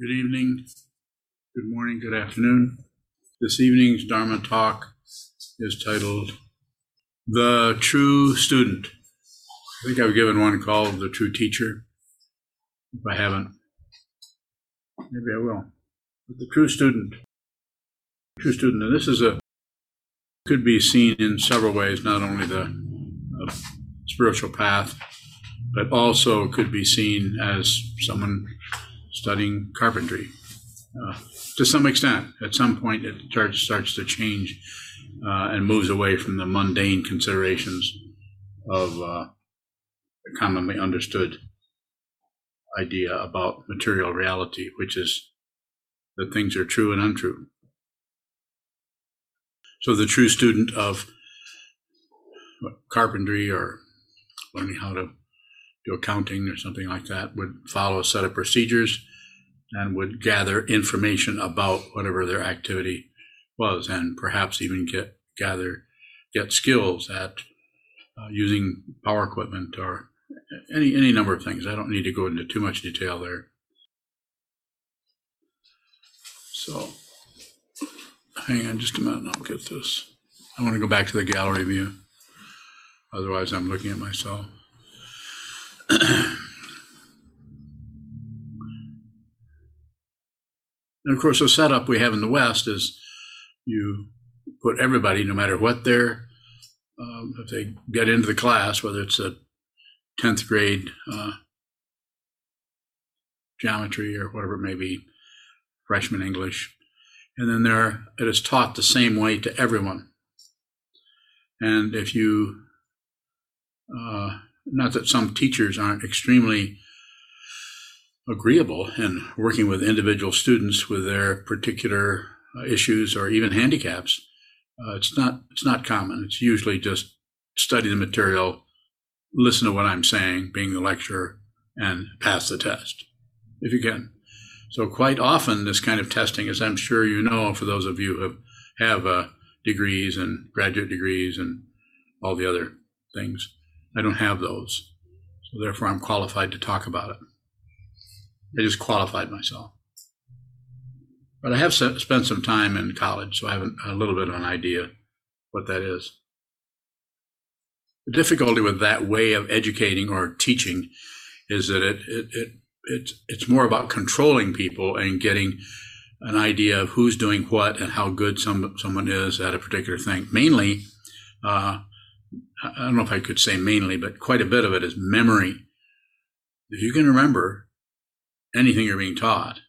Good evening, good morning, good afternoon. This evening's Dharma talk is titled The True Student. I think I've given one called The True Teacher. If I haven't, maybe I will. But the True Student. True Student. And this is a, could be seen in several ways, not only the uh, spiritual path, but also could be seen as someone studying carpentry. Uh, to some extent, at some point, it starts, starts to change uh, and moves away from the mundane considerations of uh, the commonly understood idea about material reality, which is that things are true and untrue. So, the true student of carpentry or learning how to do accounting or something like that would follow a set of procedures and would gather information about whatever their activity was and perhaps even get gather get skills at uh, using power equipment or any any number of things. I don't need to go into too much detail there. So hang on just a minute I'll get this. I want to go back to the gallery view. Otherwise I'm looking at myself. And of course, the setup we have in the West is you put everybody, no matter what their, um, if they get into the class, whether it's a 10th grade uh, geometry or whatever it may be, freshman English, and then there it is taught the same way to everyone. And if you, uh, not that some teachers aren't extremely agreeable in working with individual students with their particular uh, issues or even handicaps. Uh, it's not it's not common. It's usually just study the material, listen to what I'm saying, being the lecturer, and pass the test if you can. So quite often, this kind of testing, as I'm sure you know, for those of you who have have uh, degrees and graduate degrees and all the other things, I don't have those. So therefore, I'm qualified to talk about it. I just qualified myself. But I have spent some time in college, so I have a little bit of an idea what that is. The difficulty with that way of educating or teaching is that it, it, it it's it's more about controlling people and getting an idea of who's doing what and how good some someone is at a particular thing. Mainly, uh, I don't know if I could say mainly, but quite a bit of it is memory. If you can remember anything you're being taught,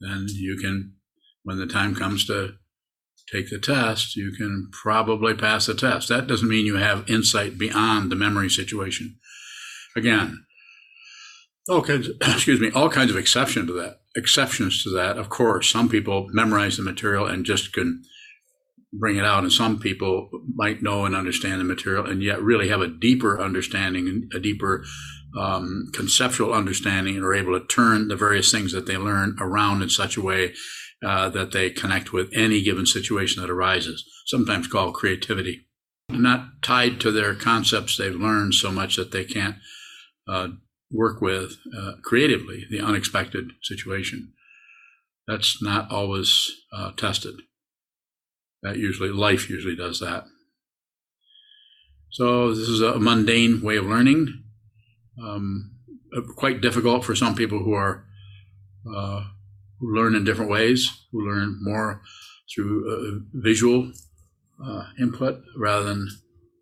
then you can, when the time comes to take the test, you can probably pass the test. That doesn't mean you have insight beyond the memory situation. Again, all kinds, excuse me, all kinds of exceptions to that. Exceptions to that, of course. Some people memorize the material and just can bring it out, and some people might know and understand the material and yet really have a deeper understanding, and a deeper um, conceptual understanding and are able to turn the various things that they learn around in such a way uh, that they connect with any given situation that arises, sometimes called creativity. Not tied to their concepts they've learned so much that they can't uh, work with uh, creatively the unexpected situation. That's not always uh, tested. That usually, life usually does that. So, this is a mundane way of learning um, uh, quite difficult for some people who are uh, who learn in different ways, who learn more through uh, visual uh, input rather than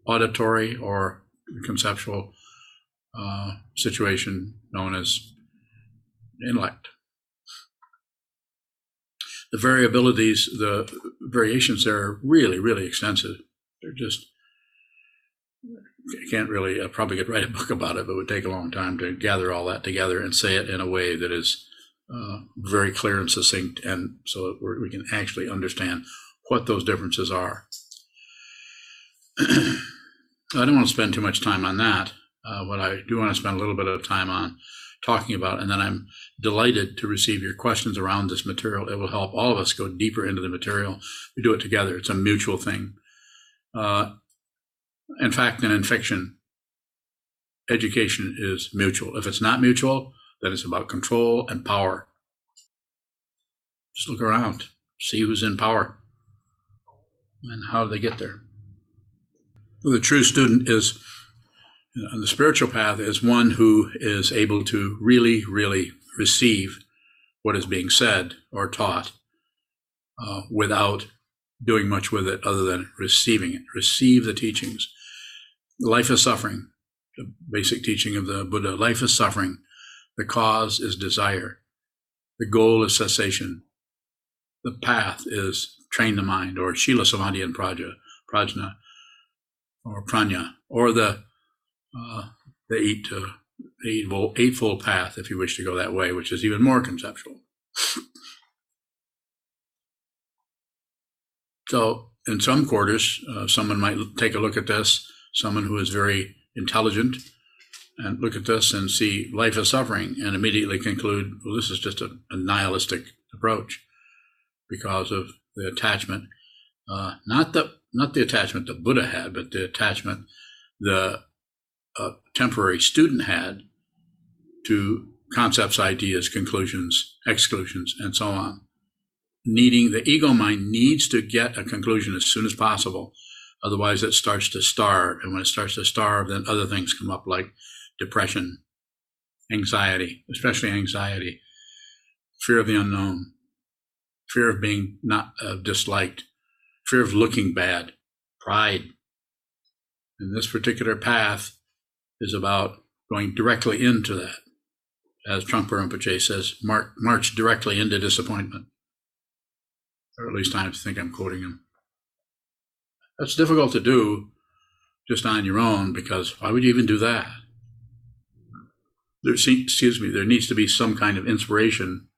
auditory or conceptual uh, situation known as intellect. The variabilities, the variations there are really, really extensive. They're just can't really uh, probably could write a book about it, but it would take a long time to gather all that together and say it in a way that is uh, very clear and succinct, and so we can actually understand what those differences are. I don't want to spend too much time on that. Uh, what I do want to spend a little bit of time on talking about, and then I'm delighted to receive your questions around this material. It will help all of us go deeper into the material. We do it together. It's a mutual thing. Uh, in fact, in fiction, education is mutual. If it's not mutual, then it's about control and power. Just look around, see who's in power, and how they get there. The true student is on the spiritual path is one who is able to really, really receive what is being said or taught uh, without doing much with it other than receiving it. Receive the teachings. Life is suffering, the basic teaching of the Buddha. Life is suffering. The cause is desire. The goal is cessation. The path is train the mind, or Shila Samadhi and Praja, Prajna, or Pranya, or the uh, the eight, uh, eightfold, eightfold path, if you wish to go that way, which is even more conceptual. so, in some quarters, uh, someone might take a look at this, someone who is very intelligent, and look at this and see life is suffering and immediately conclude, well, this is just a, a nihilistic approach because of the attachment, uh, not the not the attachment the Buddha had, but the attachment the a temporary student had to concepts, ideas, conclusions, exclusions, and so on. Needing the ego mind needs to get a conclusion as soon as possible. Otherwise, it starts to starve. And when it starts to starve, then other things come up like depression, anxiety, especially anxiety, fear of the unknown, fear of being not uh, disliked, fear of looking bad, pride. And this particular path, is about going directly into that. As Trungpa Rinpoche says, march, march directly into disappointment. Or at least I think I'm quoting him. That's difficult to do just on your own because why would you even do that? There, excuse me, there needs to be some kind of inspiration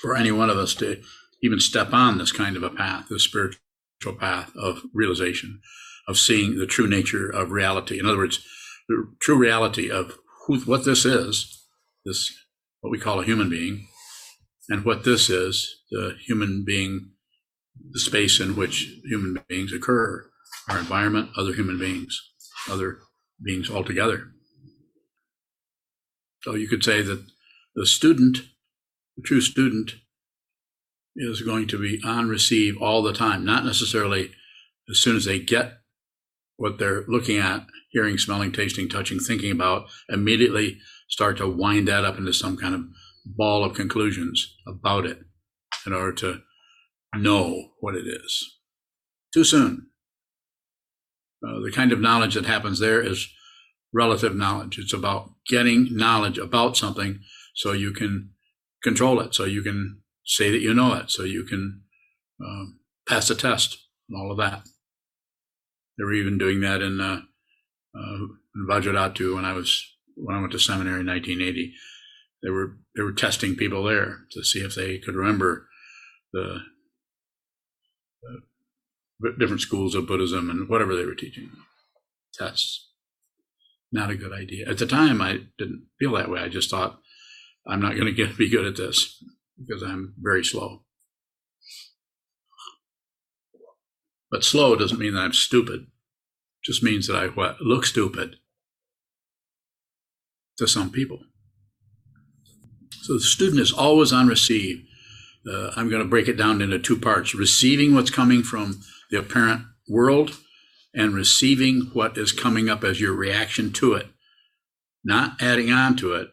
for any one of us to even step on this kind of a path, this spiritual path of realization of seeing the true nature of reality. In other words, the true reality of who, what this is, this what we call a human being, and what this is, the human being, the space in which human beings occur, our environment, other human beings, other beings altogether. So you could say that the student, the true student, is going to be on receive all the time, not necessarily as soon as they get what they're looking at, hearing, smelling, tasting, touching, thinking about, immediately start to wind that up into some kind of ball of conclusions about it in order to know what it is. Too soon. Uh, the kind of knowledge that happens there is relative knowledge. It's about getting knowledge about something so you can control it, so you can say that you know it, so you can um, pass a test and all of that. They were even doing that in, uh, uh, in Vajradhatu when I was when I went to seminary in 1980. They were they were testing people there to see if they could remember the, the different schools of Buddhism and whatever they were teaching. Tests. Not a good idea. At the time, I didn't feel that way. I just thought I'm not going to be good at this because I'm very slow. But slow doesn't mean that I'm stupid. It just means that I what, look stupid to some people. So the student is always on receive. Uh, I'm going to break it down into two parts receiving what's coming from the apparent world and receiving what is coming up as your reaction to it. Not adding on to it,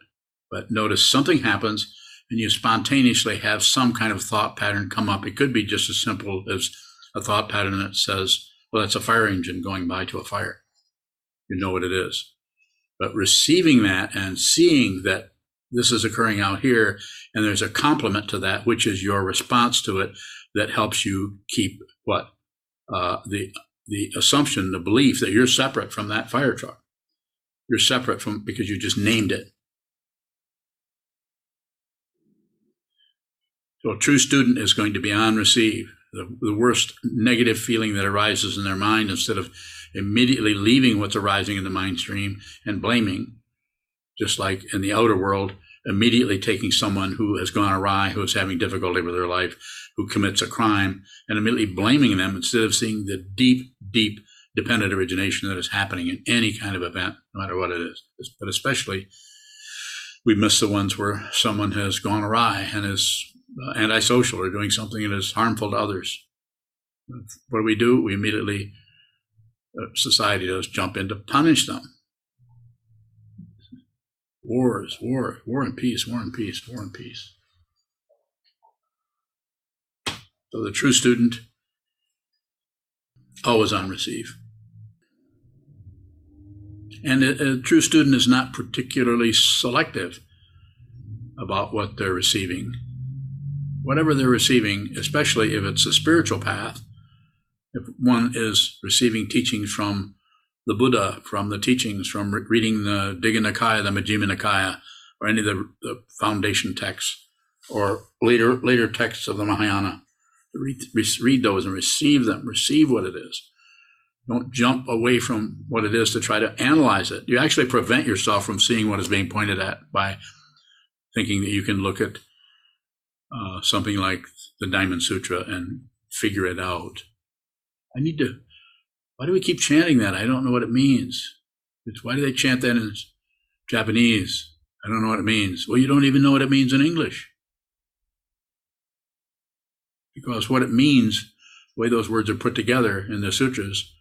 but notice something happens and you spontaneously have some kind of thought pattern come up. It could be just as simple as a thought pattern that says, well, that's a fire engine going by to a fire. You know what it is. But receiving that and seeing that this is occurring out here, and there's a complement to that, which is your response to it that helps you keep what? Uh, the, the assumption, the belief that you're separate from that fire truck. You're separate from because you just named it. So a true student is going to be on receive the, the worst negative feeling that arises in their mind instead of immediately leaving what's arising in the mind stream and blaming, just like in the outer world, immediately taking someone who has gone awry, who is having difficulty with their life, who commits a crime, and immediately blaming them instead of seeing the deep, deep dependent origination that is happening in any kind of event, no matter what it is, but especially We miss the ones where someone has gone awry and is uh, antisocial or doing something that is harmful to others. What do we do? We immediately, uh, society does jump in to punish them. Wars, war, war and peace, war and peace, war and peace. So the true student, always on receive. And a, a, true student is not particularly selective about what they're receiving. Whatever they're receiving, especially if it's a spiritual path, if one is receiving teachings from the Buddha, from the teachings, from re- reading the Digha Nikaya, the Majjhima Nikaya, or any of the, the, foundation texts, or later later texts of the Mahayana, read, read those and receive them, receive what it is. Don't jump away from what it is to try to analyze it. You actually prevent yourself from seeing what is being pointed at by thinking that you can look at uh, something like the Diamond Sutra and figure it out. I need to. Why do we keep chanting that? I don't know what it means. It's, why do they chant that in Japanese? I don't know what it means. Well, you don't even know what it means in English. Because what it means, the way those words are put together in the sutras,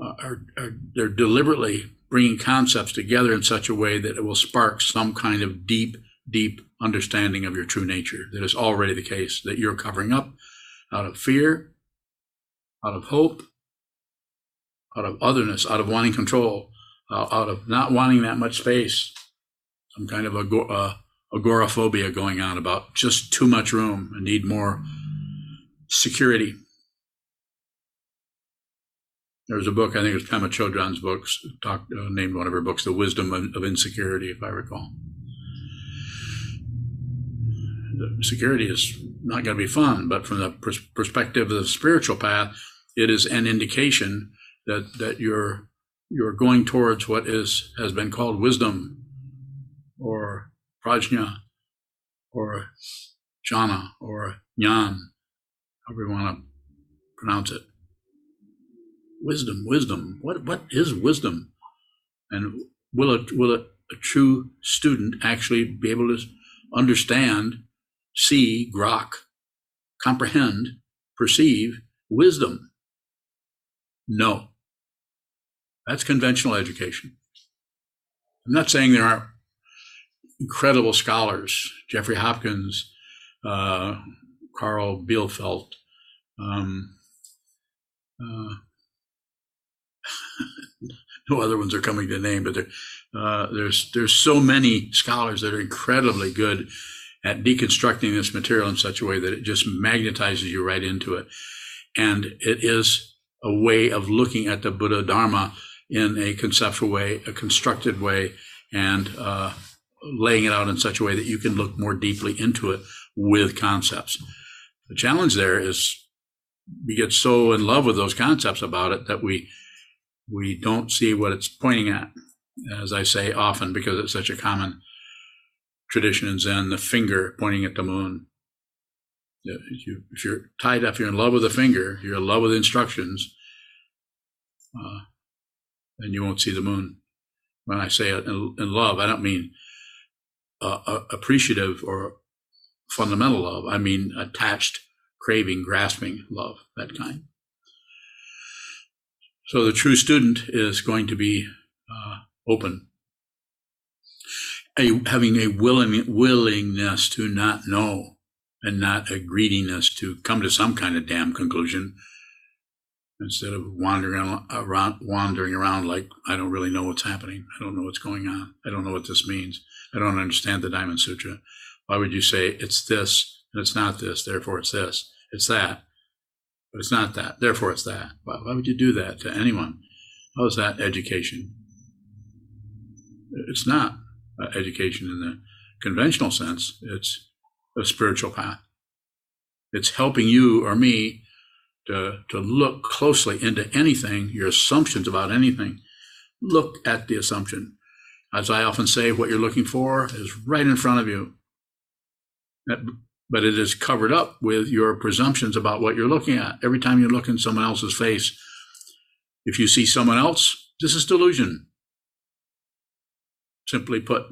uh, are, are they're deliberately bringing concepts together in such a way that it will spark some kind of deep, deep understanding of your true nature that is already the case, that you're covering up out of fear, out of hope, out of otherness, out of wanting control, uh, out of not wanting that much space, some kind of agor- uh, agoraphobia going on about just too much room and need more security. There was a book, I think it was Pema Chodron's books, talked, uh, named one of her books, The Wisdom of, of Insecurity, if I recall. Security is not going to be fun, but from the pers- perspective of the spiritual path, it is an indication that, that you're, you're going towards what is, has been called wisdom or prajna or jhana or jnana, however you want to pronounce it wisdom, wisdom. What what is wisdom? And will a will a, a true student actually be able to understand, see, grok, comprehend, perceive wisdom? No. That's conventional education. I'm not saying there aren't incredible scholars, Jeffrey Hopkins, uh, Carl Bielefeldt, um, uh, no other ones are coming to name, but there, uh, there's there's so many scholars that are incredibly good at deconstructing this material in such a way that it just magnetizes you right into it, and it is a way of looking at the Buddha Dharma in a conceptual way, a constructed way, and uh, laying it out in such a way that you can look more deeply into it with concepts. The challenge there is we get so in love with those concepts about it that we we don't see what it's pointing at, as I say often, because it's such a common tradition in Zen, the finger pointing at the moon. If, you, if you're tied up, you're in love with the finger, you're in love with instructions, uh, then you won't see the moon. When I say in, in love, I don't mean uh, uh, appreciative or fundamental love. I mean attached, craving, grasping love, that kind. So the true student is going to be uh, open, a, having a willing, willingness to not know and not a greediness to come to some kind of damn conclusion instead of wandering around, wandering around like I don't really know what's happening. I don't know what's going on. I don't know what this means. I don't understand the Diamond Sutra. Why would you say it's this and it's not this, therefore it's this? It's that. But it's not that. Therefore, it's that. Why, why would you do that to anyone? How is that education? It's not education in the conventional sense. It's a spiritual path. It's helping you or me to, to look closely into anything, your assumptions about anything, look at the assumption. As I often say, what you're looking for is right in front of you. But it is covered up with your presumptions about what you're looking at. Every time you look in someone else's face, if you see someone else, this is delusion. Simply put,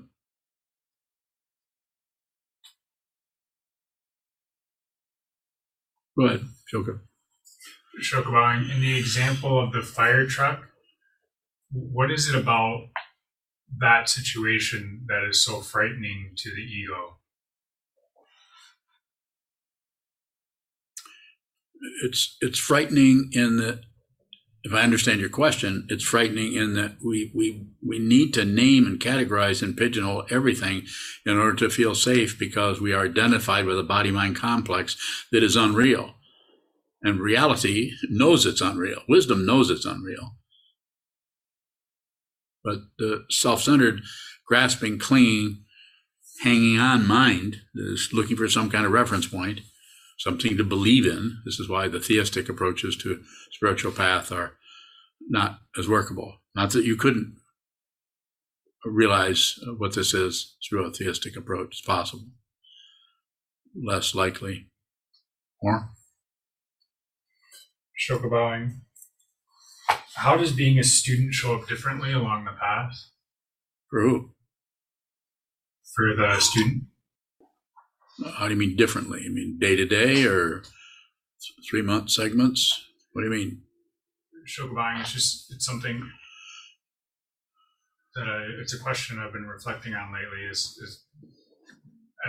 Go ahead, Joker. Shokabang, in the example of the fire truck, what is it about that situation that is so frightening to the ego? It's it's frightening in that if I understand your question, it's frightening in that we we we need to name and categorize and pigeonhole everything in order to feel safe because we are identified with a body mind complex that is unreal. And reality knows it's unreal. Wisdom knows it's unreal. But the self centered, grasping, clinging, hanging on mind is looking for some kind of reference point, something to believe in. This is why the theistic approaches to spiritual path are not as workable. Not that you couldn't realize what this is through a theistic approach. It's possible. Less likely. More? Shokabowing. How does being a student show up differently along the path? For who? For the student? How do you mean differently? You mean day to day or three month segments? What do you mean? Shokabowing is just, it's something that I, it's a question I've been reflecting on lately is, is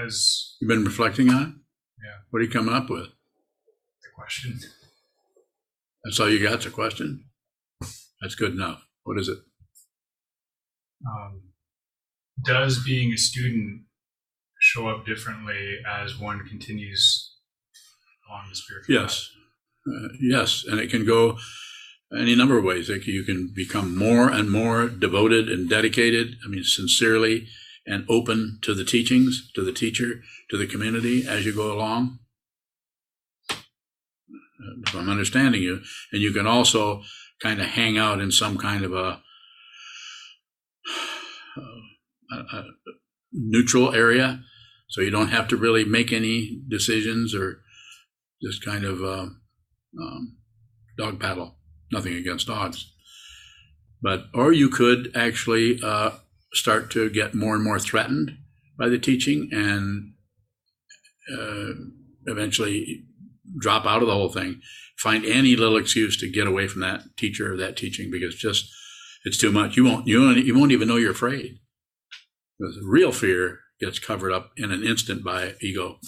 as You've been reflecting on? Yeah. What are you coming up with? the question. That's all you got? It's a question? That's good enough. What is it? Um, does being a student show up differently as one continues along the spiritual path? Yes. Uh, yes. And it can go any number of ways. Like you can become more and more devoted and dedicated, I mean, sincerely and open to the teachings, to the teacher, to the community as you go along. If I'm understanding you, and you can also kind of hang out in some kind of a, a, a neutral area, so you don't have to really make any decisions or just kind of uh, um, dog paddle. Nothing against dogs, but or you could actually uh, start to get more and more threatened by the teaching and uh, eventually drop out of the whole thing. Find any little excuse to get away from that teacher or that teaching because just it's too much. You won't you won't, you won't even know you're afraid. Because real fear gets covered up in an instant by ego.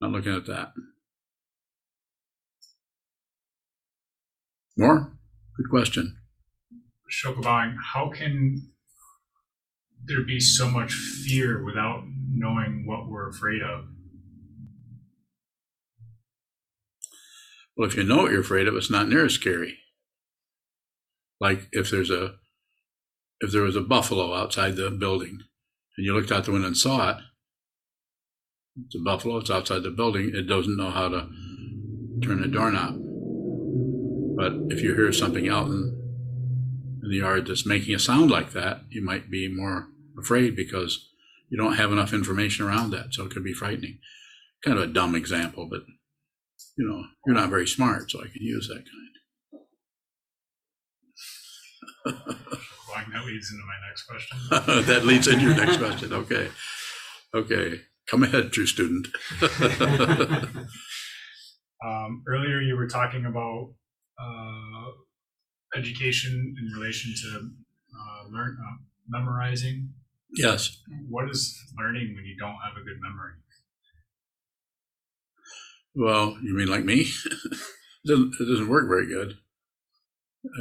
Not looking at that. More? Good question. Shokabang, how can there be so much fear without knowing what we're afraid of? Well, if you know what you're afraid of, it's not near as scary. Like if there's a if there was a buffalo outside the building and you looked out the window and saw it, it's a buffalo, it's outside the building, it doesn't know how to turn a doorknob. But if you hear something out in, in the yard that's making a sound like that, you might be more afraid because you don't have enough information around that. So it could be frightening. Kind of a dumb example, but you know, you're not very smart, so I can use that kind. Shokabang, that leads into my next question. that leads into your next question. Okay. Okay. Come ahead, true student. um, earlier, you were talking about uh, education in relation to uh, learn uh, memorizing. yes. What is learning when you don't have a good memory? Well, you mean like me? it, doesn't, it doesn't work very good.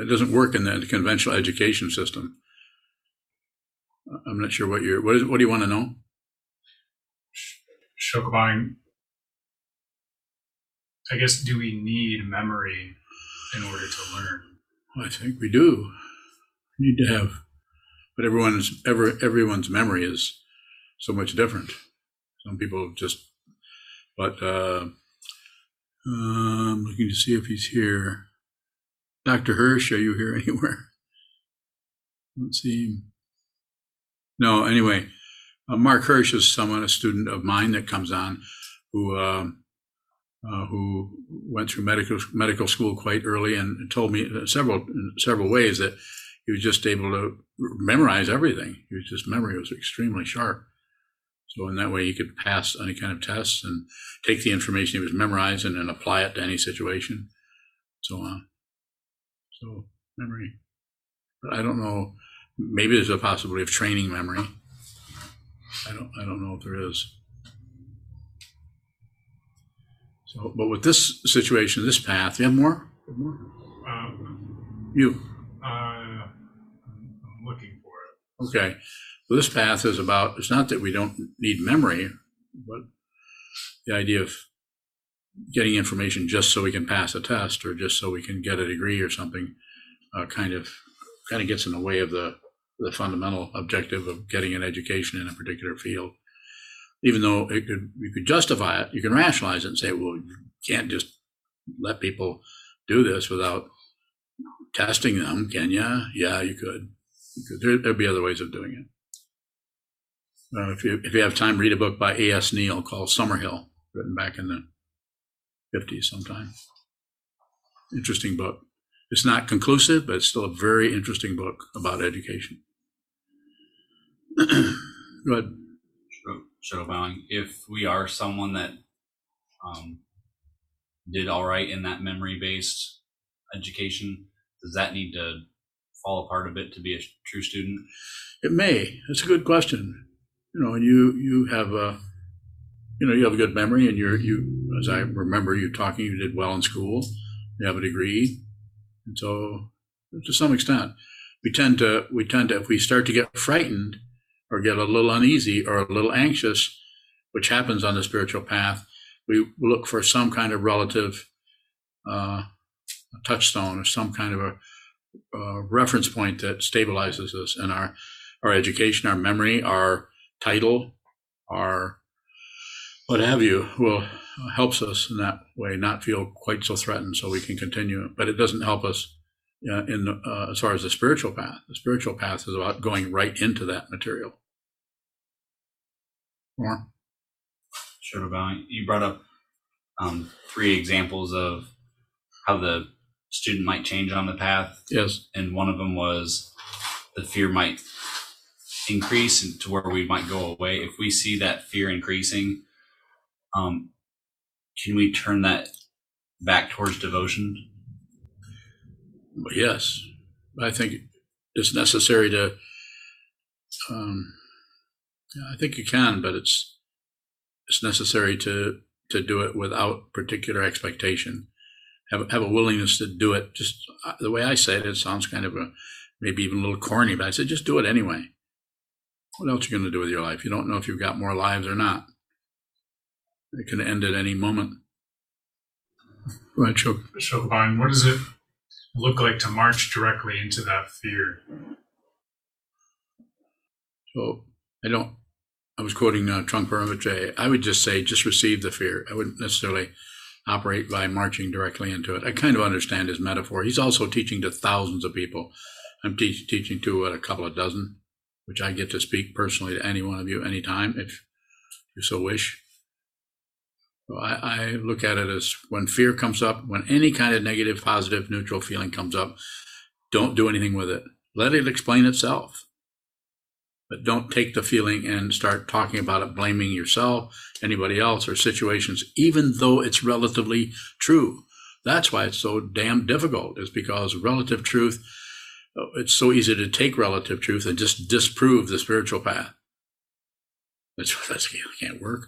It doesn't work in the conventional education system. I'm not sure what you're. What is? What do you want to know? Shokabang, I guess, do we need memory in order to learn? I think we do. We need to have, but everyone's ever everyone's memory is so much different. Some people just, but uh, um, looking to see if he's here. Dr. Hirsch, are you here anywhere? Don't see him. No, anyway, uh, Mark Hirsch is someone, a student of mine that comes on, who um, uh, who went through medical medical school quite early and told me several several ways that he was just able to memorize everything. He was just memory was extremely sharp. So in that way, he could pass any kind of tests and take the information he was memorizing and apply it to any situation, so on. So memory, but I don't know. Maybe there's a possibility of training memory. I don't. I don't know if there is. So, but with this situation, this path, you have more. You have more? Um, You. uh, I'm I'm looking for it. Okay. Well, this path is about, it's not that we don't need memory, but the idea of getting information just so we can pass a test or just so we can get a degree or something uh, kind of kind of gets in the way of the the fundamental objective of getting an education in a particular field. Even though it could you could justify it, you can rationalize it and say, well, you can't just let people do this without testing them, can you? Yeah, you could. You could. There, there'd be other ways of doing it. Uh, if you if you have time, read a book by A.S. Neill called Summerhill, written back in the fifties sometime. Interesting book. It's not conclusive, but it's still a very interesting book about education. Go ahead. Shadow- Shadow bowing. If we are someone that um, did all right in that memory-based education, does that need to fall apart a bit to be a true student? It may. That's a good question. You know, and you you have a you know you have a good memory, and you're you as I remember you talking, you did well in school. You have a degree, and so to some extent, we tend to we tend to if we start to get frightened or get a little uneasy or a little anxious, which happens on the spiritual path, we look for some kind of relative uh, touchstone or some kind of a uh, reference point that stabilizes us in our our education, our memory, our title, our what have you, will helps us in that way not feel quite so threatened, so we can continue. But it doesn't help us uh, in uh, as far as the spiritual path. The spiritual path is about going right into that material. More. Shadow bowing. You brought up um, three examples of how the student might change on the path, Yes. and one of them was the fear might increase to where we might go away. If we see that fear increasing, um, can we turn that back towards devotion? Yes, I think it's necessary to. Um, I think you can, but it's it's necessary to to do it without particular expectation. Have have a willingness to do it. Just uh, the way I say it, it sounds kind of a maybe even a little corny, but I said just do it anyway. What else are you going to do with your life? You don't know if you've got more lives or not. It can end at any moment. Go ahead, what does it look like to march directly into that fear? So I don't. I was quoting uh, Trungpa Rinpoche. I would just say, just receive the fear. I wouldn't necessarily operate by marching directly into it. I kind of understand his metaphor. He's also teaching to thousands of people. I'm te- teaching to what, a couple of dozen, which I get to speak personally to any one of you anytime if you so wish. I, I look at it as when fear comes up, when any kind of negative, positive, neutral feeling comes up, don't do anything with it. Let it explain itself but don't take the feeling and start talking about it, blaming yourself, anybody else, or situations, even though it's relatively true. That's why it's so damn difficult, is because relative truth, it's so easy to take relative truth and just disprove the spiritual path. That's, that's can't work.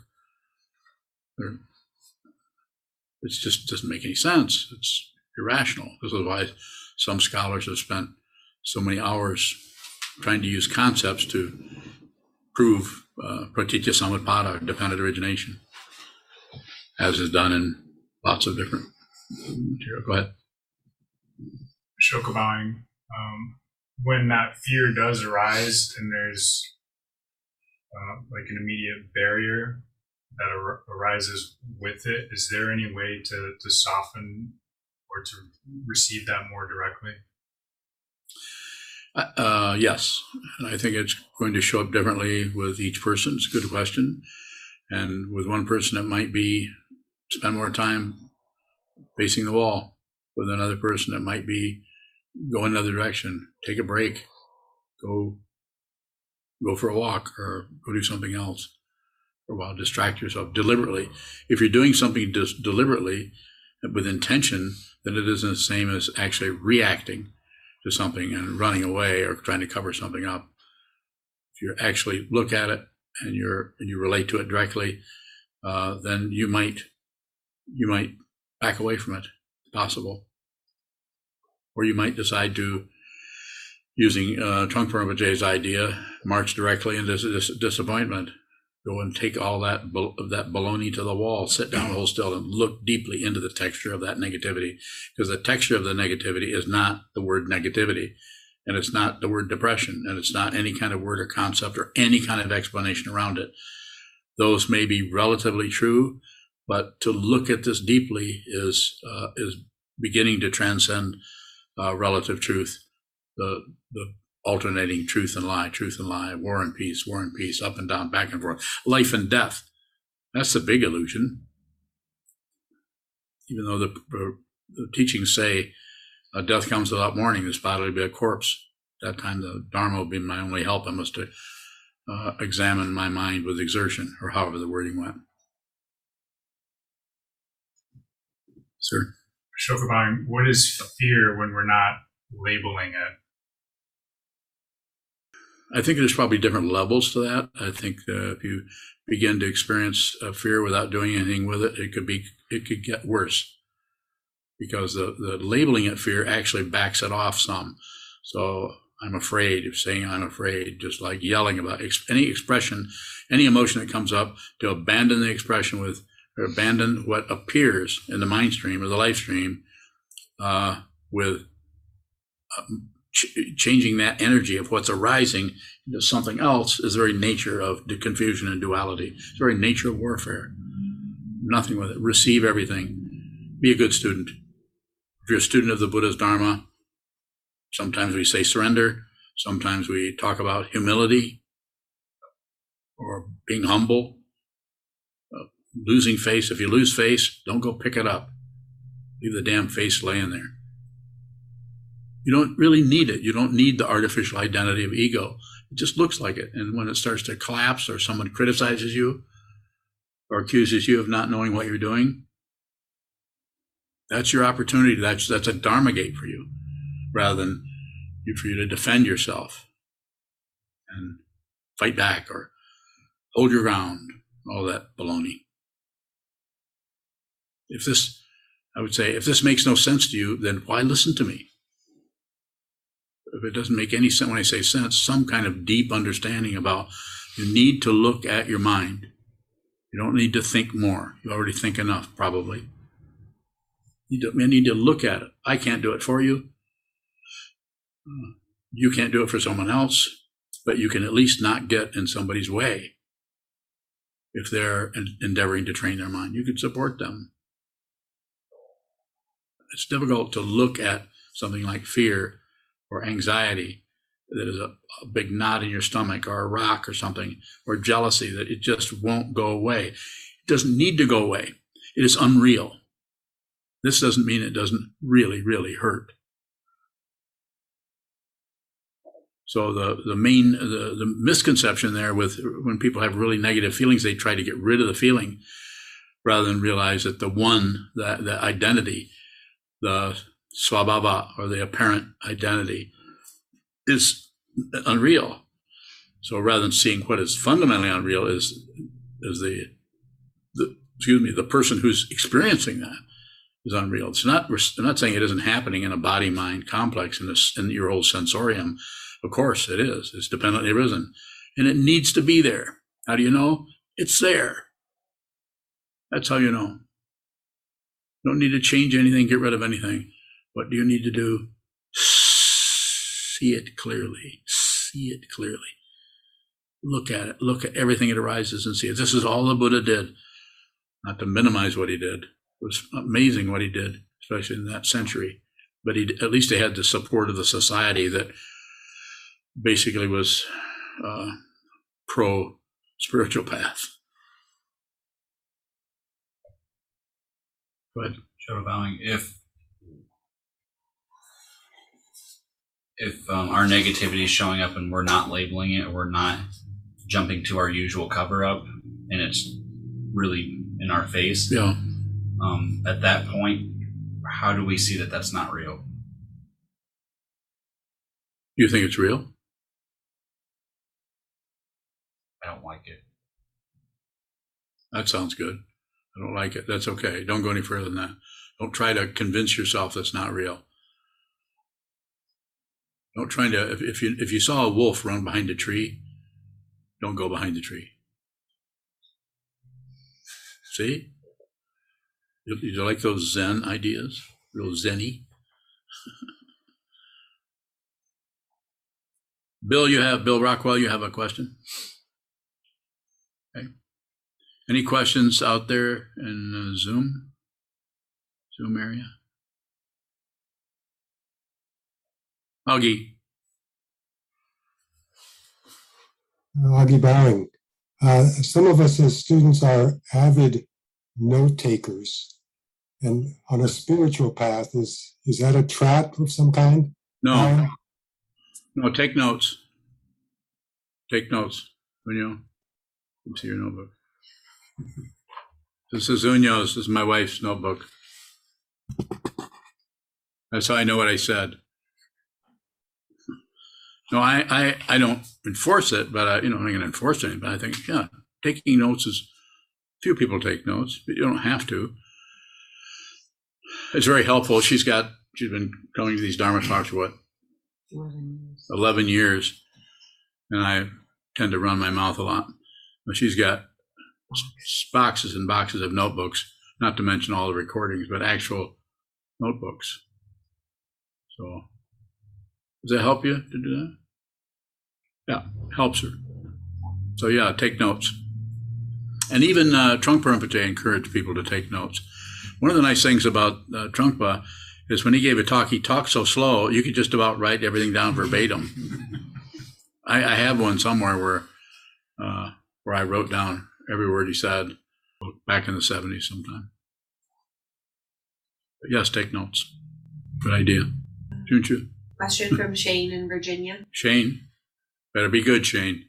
It just doesn't make any sense. It's irrational. This is why some scholars have spent so many hours trying to use concepts to prove uh, pratitya samutpada, dependent origination, as is done in lots of different material. Go ahead. Shokabine, um, when that fear does arise and there's uh, like an immediate barrier that ar- arises with it, is there any way to, to soften or to receive that more directly? Uh, yes, and I think it's going to show up differently with each person. It's a good question, and with one person it might be spend more time facing the wall. With another person it might be go another direction, take a break, go go for a walk, or go do something else. for a while. Distract yourself deliberately. If you're doing something dis- deliberately with intention, then it isn't the same as actually reacting to something and running away or trying to cover something up. If you actually look at it and you're and you relate to it directly, uh, then you might you might back away from it. Possible, or you might decide to using uh, Trungpa idea, march directly into dis- disappointment. Go and take all that that baloney to the wall. Sit down, hold still, and look deeply into the texture of that negativity, because the texture of the negativity is not the word negativity, and it's not the word depression, and it's not any kind of word or concept or any kind of explanation around it. Those may be relatively true, but to look at this deeply is uh, is beginning to transcend uh, relative truth the the alternating truth and lie, truth and lie, war and peace, war and peace, up and down, back and forth, life and death. That's the big illusion. Even though the, the teachings say uh, death comes without warning, this body will be a corpse. At that time, the Dharma will be my only help. I must uh, examine my mind with exertion, or however the wording went. Sir? Shokabang, what is fear when we're not labeling it? I think there's probably different levels to that. I think uh, if you begin to experience uh, fear without doing anything with it, it could be it could get worse because the, the labeling it fear actually backs it off some. So I'm afraid of saying I'm afraid, just like yelling about any expression, any emotion that comes up, to abandon the expression with or abandon what appears in the mind stream or the life stream uh, with um, ch- changing that energy of what's arising into something else is the very nature of the confusion and duality. It's the very nature of warfare. Nothing with it. Receive everything. Be a good student. If you're a student of the Buddha's Dharma, sometimes we say surrender. Sometimes we talk about humility or being humble, uh, losing face. If you lose face, don't go pick it up. Leave the damn face laying there. You don't really need it. You don't need the artificial identity of ego. It just looks like it. And when it starts to collapse or someone criticizes you or accuses you of not knowing what you're doing, that's your opportunity. That's that's a dharma gate for you, rather than for you to defend yourself and fight back or hold your ground, all that baloney. If this, I would say, if this makes no sense to you, then why listen to me? if it doesn't make any sense when I say sense, some kind of deep understanding about you need to look at your mind. You don't need to think more. You already think enough, probably. You, need to look at it. I can't do it for you. You can't do it for someone else, but you can at least not get in somebody's way if they're endeavoring to train their mind. You can support them. It's difficult to look at something like fear or anxiety that is a, a, big knot in your stomach or a rock or something, or jealousy that it just won't go away. It doesn't need to go away. It is unreal. This doesn't mean it doesn't really, really hurt. So the, the main the, the misconception there with when people have really negative feelings, they try to get rid of the feeling rather than realize that the one, that the identity, the swabhava or the apparent identity is unreal. So rather than seeing what is fundamentally unreal is is the, the excuse me the person who's experiencing that is unreal. It's not we're not saying it isn't happening in a body mind complex in this in your whole sensorium. Of course it is. It's dependently arisen, and it needs to be there. How do you know? It's there. That's how you know. Don't need to change anything, get rid of anything. What do you need to do? See it clearly. See it clearly. Look at it. Look at everything that arises and see it. This is all the Buddha did. Not to minimize what he did. It was amazing what he did, especially in that century. But he, at least he had the support of the society that basically was uh, pro spiritual path. Go ahead. Shoto bowing. If if um, our negativity is showing up and we're not labeling it, we're not jumping to our usual cover up, and it's really in our face, Yeah. um, at that point, how do we see that that's not real? You think it's real? I don't like it. That sounds good. I don't like it. That's okay. Don't go any further than that. Don't try to convince yourself that's not real. Don't try to if, if you if you saw a wolf run behind a tree, don't go behind the tree. See? You, you like those Zen ideas? Real Zenny. Bill, you have Bill Rockwell. You have a question. Any questions out there in uh, Zoom? Zoom area? Augie. Augie Bowing. Uh, some of us as students are avid note takers. And on a spiritual path, is is that a trap of some kind? No, Bowing? no, take notes. Take notes when you come see your notebook. Mm-hmm. This is Unyo's. This is my wife's notebook. That's how I know what I said. No, I, I, I don't enforce it, but I, you know, I'm not going to enforce it. But I think, yeah, taking notes is. Few people take notes, but you don't have to. It's very helpful. She's got. She's been coming to these Dharma talks for what 11 years, and I tend to run my mouth a lot. But she's got boxes and boxes of notebooks, not to mention all the recordings, but actual notebooks. So, does that help you to do that? Yeah, helps her. So, yeah, take notes. And even uh, Trungpa Rinpoche encouraged people to take notes. One of the nice things about uh, Trungpa is when he gave a talk, he talked so slow, you could just about write everything down verbatim. I, I have one somewhere where uh, where I wrote down every word he said back in the 70s sometime. But yes, take notes. Good idea. Shouldn't you? Question from Shane in Virginia. Shane, better be good, Shane.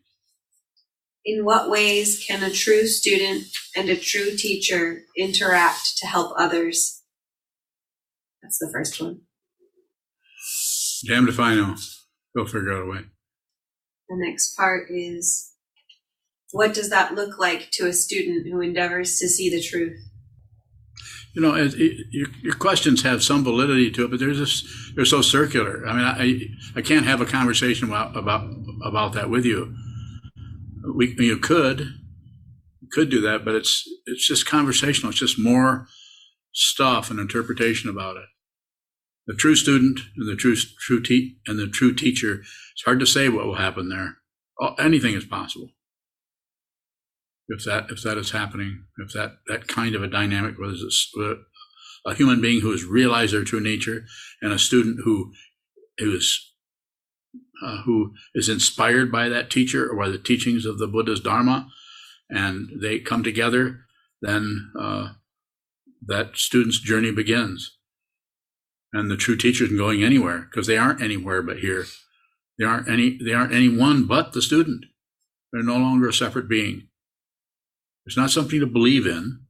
In what ways can a true student and a true teacher interact to help others? That's the first one. Damned if I know. They'll figure out a way. The next part is what does that look like to a student who endeavors to see the truth? You know, it, it, your, your questions have some validity to it, but they're just they're so circular. I mean, I I can't have a conversation about about, about that with you. We you could could do that, but it's it's just conversational. It's just more stuff and interpretation about it. The true student and the true true te- and the true teacher. It's hard to say what will happen there. Anything is possible if that if that is happening, if that that kind of a dynamic, whether it's a, a human being who has realized their true nature and a student who who is uh, who is inspired by that teacher or by the teachings of the Buddha's Dharma, and they come together, then uh, that student's journey begins. And the true teacher isn't going anywhere because they aren't anywhere but here. They aren't any. They aren't anyone but the student. They're no longer a separate being. It's not something to believe in.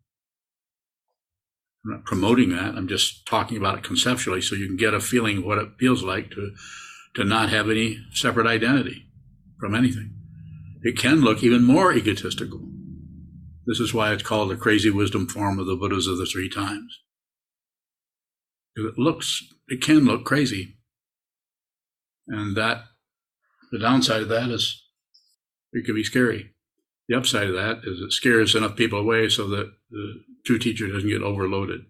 I'm not promoting that. I'm just talking about it conceptually so you can get a feeling of what it feels like to, to not have any separate identity from anything. It can look even more egotistical. This is why it's called the crazy wisdom form of the Buddhas of the three times. It looks, it can look crazy. And that, the downside of that is it can be scary. The upside of that is it scares enough people away so that the true teacher doesn't get overloaded.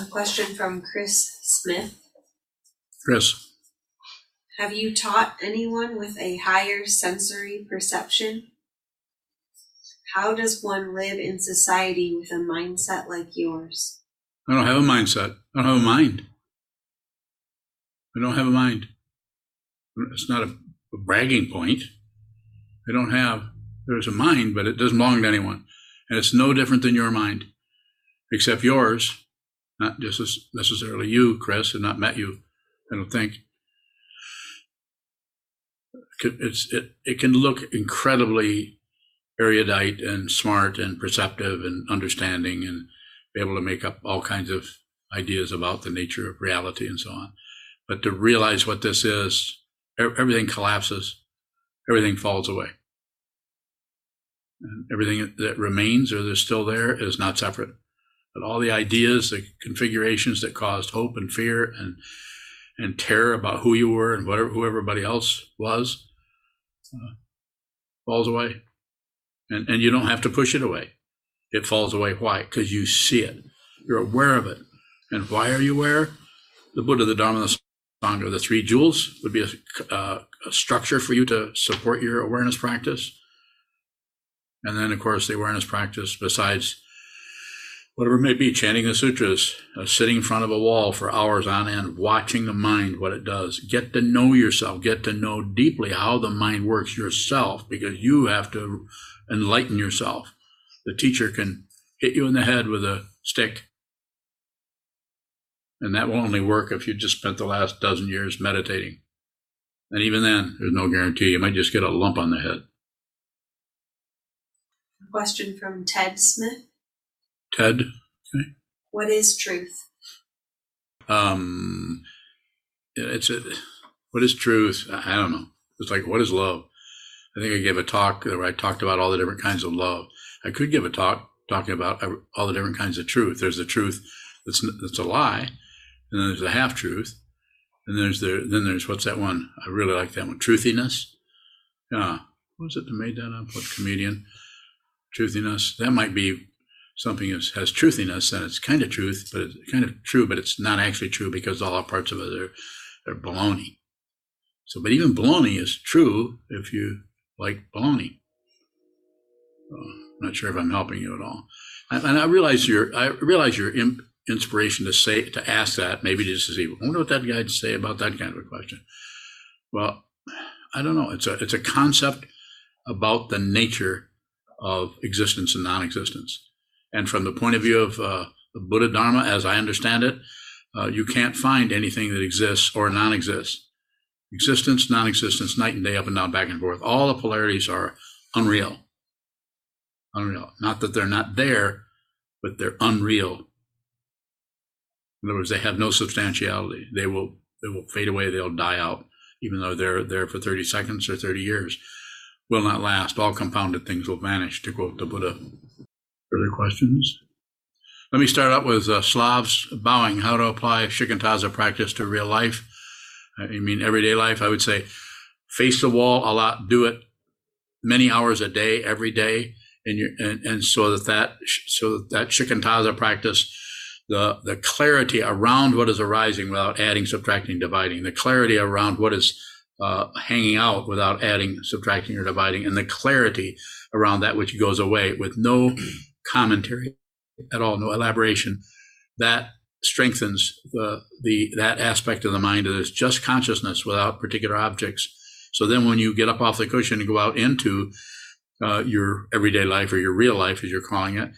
A question from Chris Smith. Chris, Have you taught anyone with a higher sensory perception? How does one live in society with a mindset like yours? I don't have a mindset. I don't have a mind. I don't have a mind. It's not a, a bragging point. I don't have, there's a mind, but it doesn't belong to anyone. And it's no different than your mind, except yours, not just necessarily you, Chris, have not met you, I don't think. It's, it, it can look incredibly erudite and smart and perceptive and understanding and be able to make up all kinds of ideas about the nature of reality and so on. But to realize what this is, everything collapses, everything falls away. And everything that remains or that's still there is not separate. But all the ideas, the configurations that caused hope and fear and and terror about who you were and whatever who everybody else was uh, falls away. And and you don't have to push it away. It falls away. Why? Because you see it. You're aware of it. And why are you aware? The Buddha, the Dharma, the Sangha, the three jewels would be a, uh, a structure for you to support your awareness practice. And then, of course, the awareness practice, besides whatever may be, chanting the sutras, uh, sitting in front of a wall for hours on end, watching the mind, what it does. Get to know yourself, get to know deeply how the mind works yourself, because you have to enlighten yourself. The teacher can hit you in the head with a stick. And that will only work if you just spent the last dozen years meditating. And even then, there's no guarantee. You might just get a lump on the head. Question from Ted Smith. Ted, What is truth? um, it's a, what is truth? I I don't know. It's like, what is love? I think I gave a talk where I talked about all the different kinds of love. I could give a talk talking about all the different kinds of truth. There's the truth that's that's a lie, and then there's the half truth, and there's the then there's what's that one? I really like that one. Truthiness. Yeah, what was it that made that up? What comedian? Truthiness. That might be something that has truthiness, and it's kind of truth, but it's kind of true, but it's not actually true because all parts of it are, are baloney. So, but even baloney is true if you like baloney. Uh, I'm not sure if I'm helping you at all. And, and I realize you're, I realize your imp, inspiration to say to ask that maybe just to see. I wonder what that guy'd say about that kind of a question. Well, I don't know. It's a it's a concept about the nature of existence and non-existence. And from the point of view of uh, the Buddha Dharma, as I understand it, uh, you can't find anything that exists or non exists. Existence, non existence, night and day, up and down, back and forth. All the polarities are unreal. Unreal. Not that they're not there, but they're unreal. In other words, they have no substantiality. They will they will fade away. They'll die out, even though they're there for 30 seconds or 30 years. Will not last. All compounded things will vanish, to quote the Buddha. Further questions? Let me start out with uh, Slavs bowing. How to apply shikantaza practice to real life? I mean, everyday life. I would say, face the wall a lot. Do it many hours a day, every day, and you and, and so that that so that, that shikantaza practice, the the clarity around what is arising without adding, subtracting, dividing, the clarity around what is uh, hanging out without adding, subtracting, or dividing, and the clarity around that which goes away with no commentary at all, no elaboration, that strengthens the the that aspect of the mind that is just consciousness without particular objects. So then, when you get up off the cushion and go out into uh, your everyday life or your real life, as you're calling it,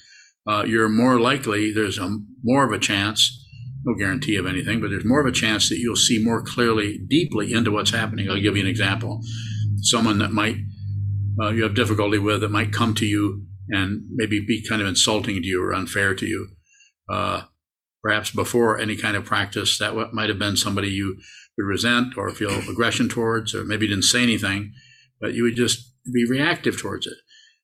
uh, you're more likely. There's a more of a chance. No guarantee of anything, but there's more of a chance that you'll see more clearly, deeply into what's happening. I'll give you an example. Someone that might uh, you have difficulty with that might come to you and maybe be kind of insulting to you or unfair to you. Uh, perhaps before any kind of practice, that might have been somebody you would resent or feel aggression towards, or maybe didn't say anything, but you would just be reactive towards it.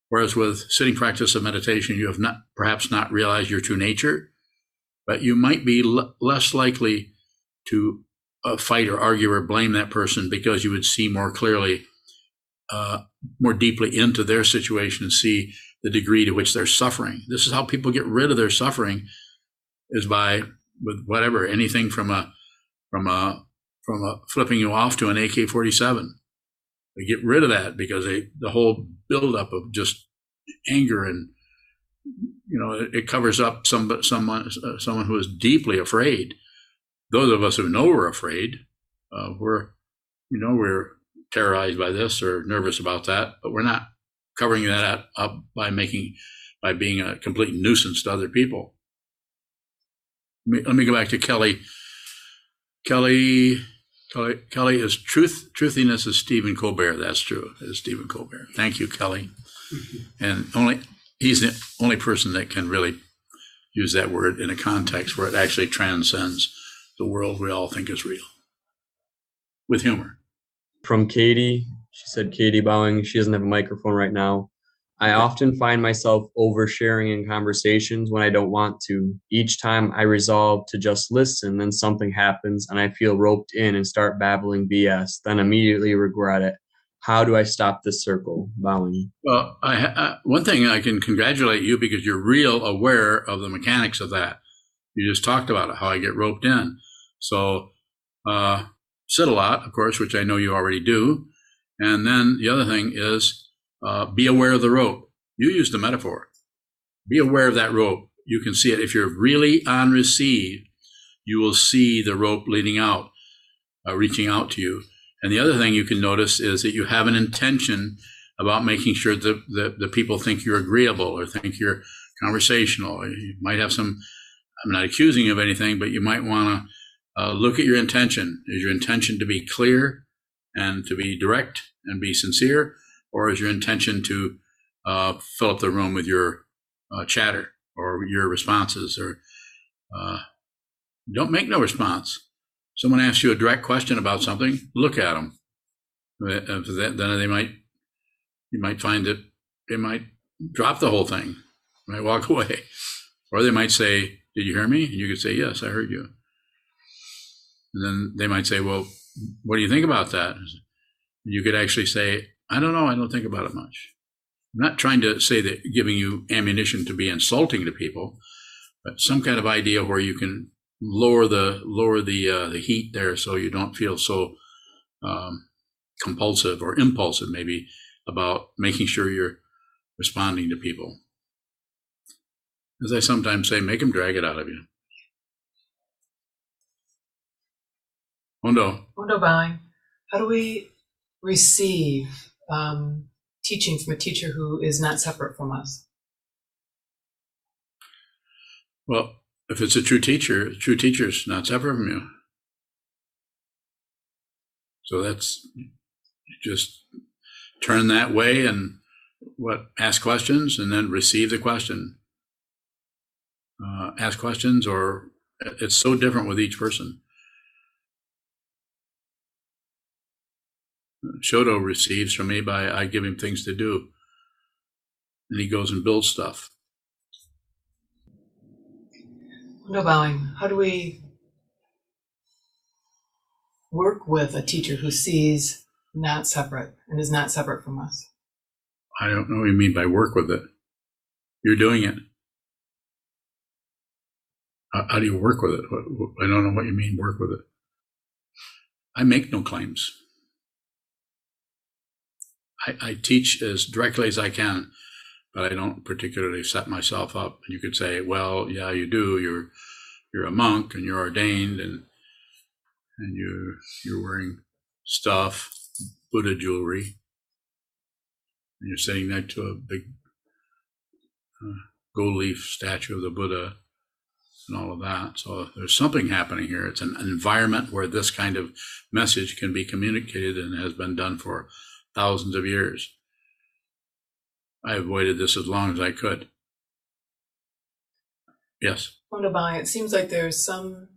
Whereas with sitting practice of meditation, you have not perhaps not realized your true nature, but you might be l- less likely to uh, fight or argue or blame that person because you would see more clearly, uh, more deeply into their situation and see the degree to which they're suffering. This is how people get rid of their suffering is by with whatever anything from a from a from a flipping you off to an AK-47. Get rid of that because they the whole buildup of just anger and you know it, it covers up some someone uh, someone who is deeply afraid. Those of us who know we're afraid, uh, we're you know we're terrorized by this or nervous about that, but we're not covering that up by making by being a complete nuisance to other people. Let me, let me go back to Kelly. Kelly, Kelly, Kelly is truth. Truthiness is Stephen Colbert. That's true. Is Stephen Colbert. Thank you, Kelly. And only, he's the only person that can really use that word in a context where it actually transcends the world we all think is real with humor. from Katie. She said Katie Bowing. She doesn't have a microphone right now. I often find myself oversharing in conversations when I don't want to. Each time I resolve to just listen, then something happens and I feel roped in and start babbling BS, then immediately regret it. How do I stop this circle? Bowing. Well, I, ha- uh, one thing I can congratulate you because you're real aware of the mechanics of that. You just talked about it, how I get roped in. So, uh, sit a lot, of course, which I know you already do. And then the other thing is uh, be aware of the rope. You used the metaphor. Be aware of that rope. You can see it. If you're really on receive, you will see the rope leading out, uh, reaching out to you. And the other thing you can notice is that you have an intention about making sure that the, the people think you're agreeable or think you're conversational. You might have some, I'm not accusing you of anything, but you might want to uh, look at your intention. Is your intention to be clear and to be direct and be sincere? Or is your intention to uh, fill up the room with your uh, chatter or your responses? Or uh, don't make no response. Someone asks you a direct question about something, look at them. Then they might, you might find that they might drop the whole thing, might walk away. Or they might say, Did you hear me? And you could say, Yes, I heard you. And then they might say, Well, what do you think about that? You could actually say, I don't know. I don't think about it much. I'm not trying to say that giving you ammunition to be insulting to people, but some kind of idea where you can lower the lower the uh, the heat there, so you don't feel so um, compulsive or impulsive, maybe about making sure you're responding to people. As I sometimes say, make them drag it out of you. Hondo. Hondo bowing. How do we receive um, teaching from a teacher who is not separate from us? Well, if it's a true teacher, a true teacher is not separate from you. So that's just turn that way and what ask questions and then receive the question. Uh, ask questions, or it's so different with each person. Shoto receives from me by I give him things to do, and he goes and builds stuff. No bowing. How do we work with a teacher who sees not separate and is not separate from us? I don't know what you mean by work with it. You're doing it. How, how do you work with it? I don't know what you mean, work with it. I make no claims. I, I teach as directly as I can, but I don't particularly set myself up. And you could say, well, yeah, you do. You're you're a monk and you're ordained and and you you're wearing stuff, Buddha jewelry, and you're sitting next to a big uh, gold leaf statue of the Buddha and all of that. So there's something happening here. It's an environment where this kind of message can be communicated and has been done for thousands of years. I avoided this as long as I could. Yes. Bowing. It seems like there's some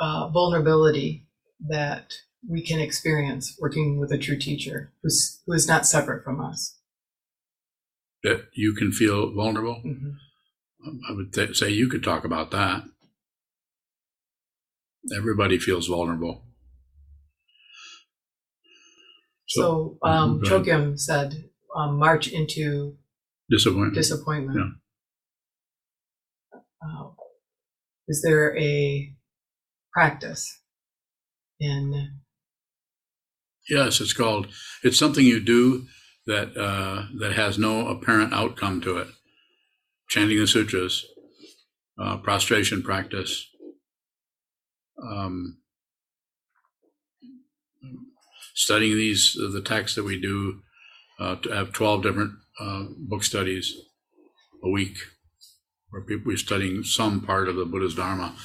uh, vulnerability that we can experience working with a true teacher who's who is not separate from us. That you can feel vulnerable. Mhm. I would th- say you could talk about that. Everybody feels vulnerable. So, um. Chogyam said, um, "March into Disappointment. disappointment." Uh, is there a practice in Yes, it's called. It's something you do that uh, that has no apparent outcome to it. Chanting the sutras, uh, prostration practice, um, studying these the texts that we do. Uh, to have twelve different uh, book studies a week, where people we're studying some part of the Buddha's Dharma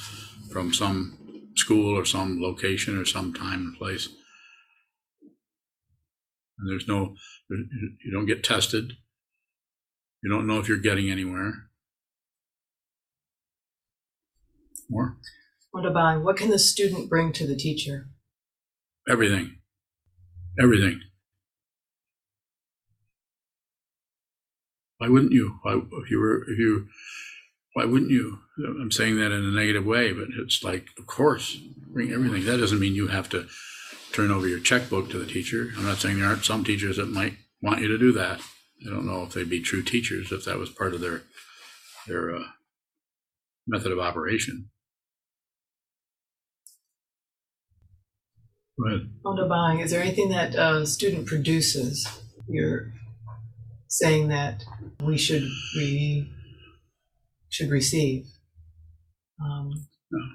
from some school or some location or some time and place and there's no you don't get tested You don't know if you're getting anywhere. More? What about what can the student bring to the teacher? Everything. Everything. Why wouldn't you? Why, if you were, if you, why wouldn't you? I'm saying that in a negative way, but it's like, of course, bring everything. That doesn't mean you have to turn over your checkbook to the teacher. I'm not saying there aren't some teachers that might want you to do that. I don't know if they'd be true teachers if that was part of their their uh, method of operation. Wanda Bang, is there anything that a student produces? You're saying that we should we should receive. Um,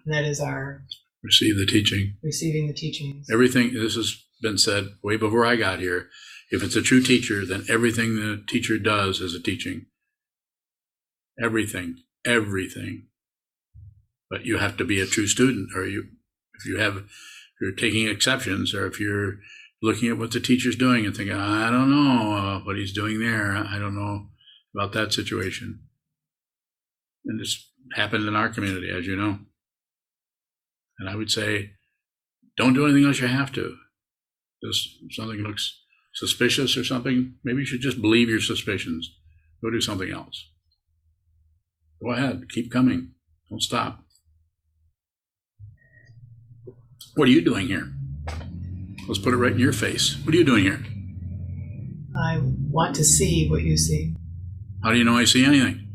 that is our Receive the teaching. receiving the teachings. Everything, this has been said way before I got here. If it's a true teacher, then everything the teacher does is a teaching. Everything, everything. But you have to be a true student, or you, if you have, you're taking exceptions, or if you're looking at what the teacher's doing and thinking, I don't know uh, what he's doing there. I don't know about that situation. And it's happened in our community, as you know. And I would say, don't do anything unless you have to. Just if something looks suspicious or something, maybe you should just believe your suspicions. Go do something else. Go ahead, keep coming. Don't stop. What are you doing here? Let's put it right in your face. What are you doing here? I want to see what you see. How do you know I see anything?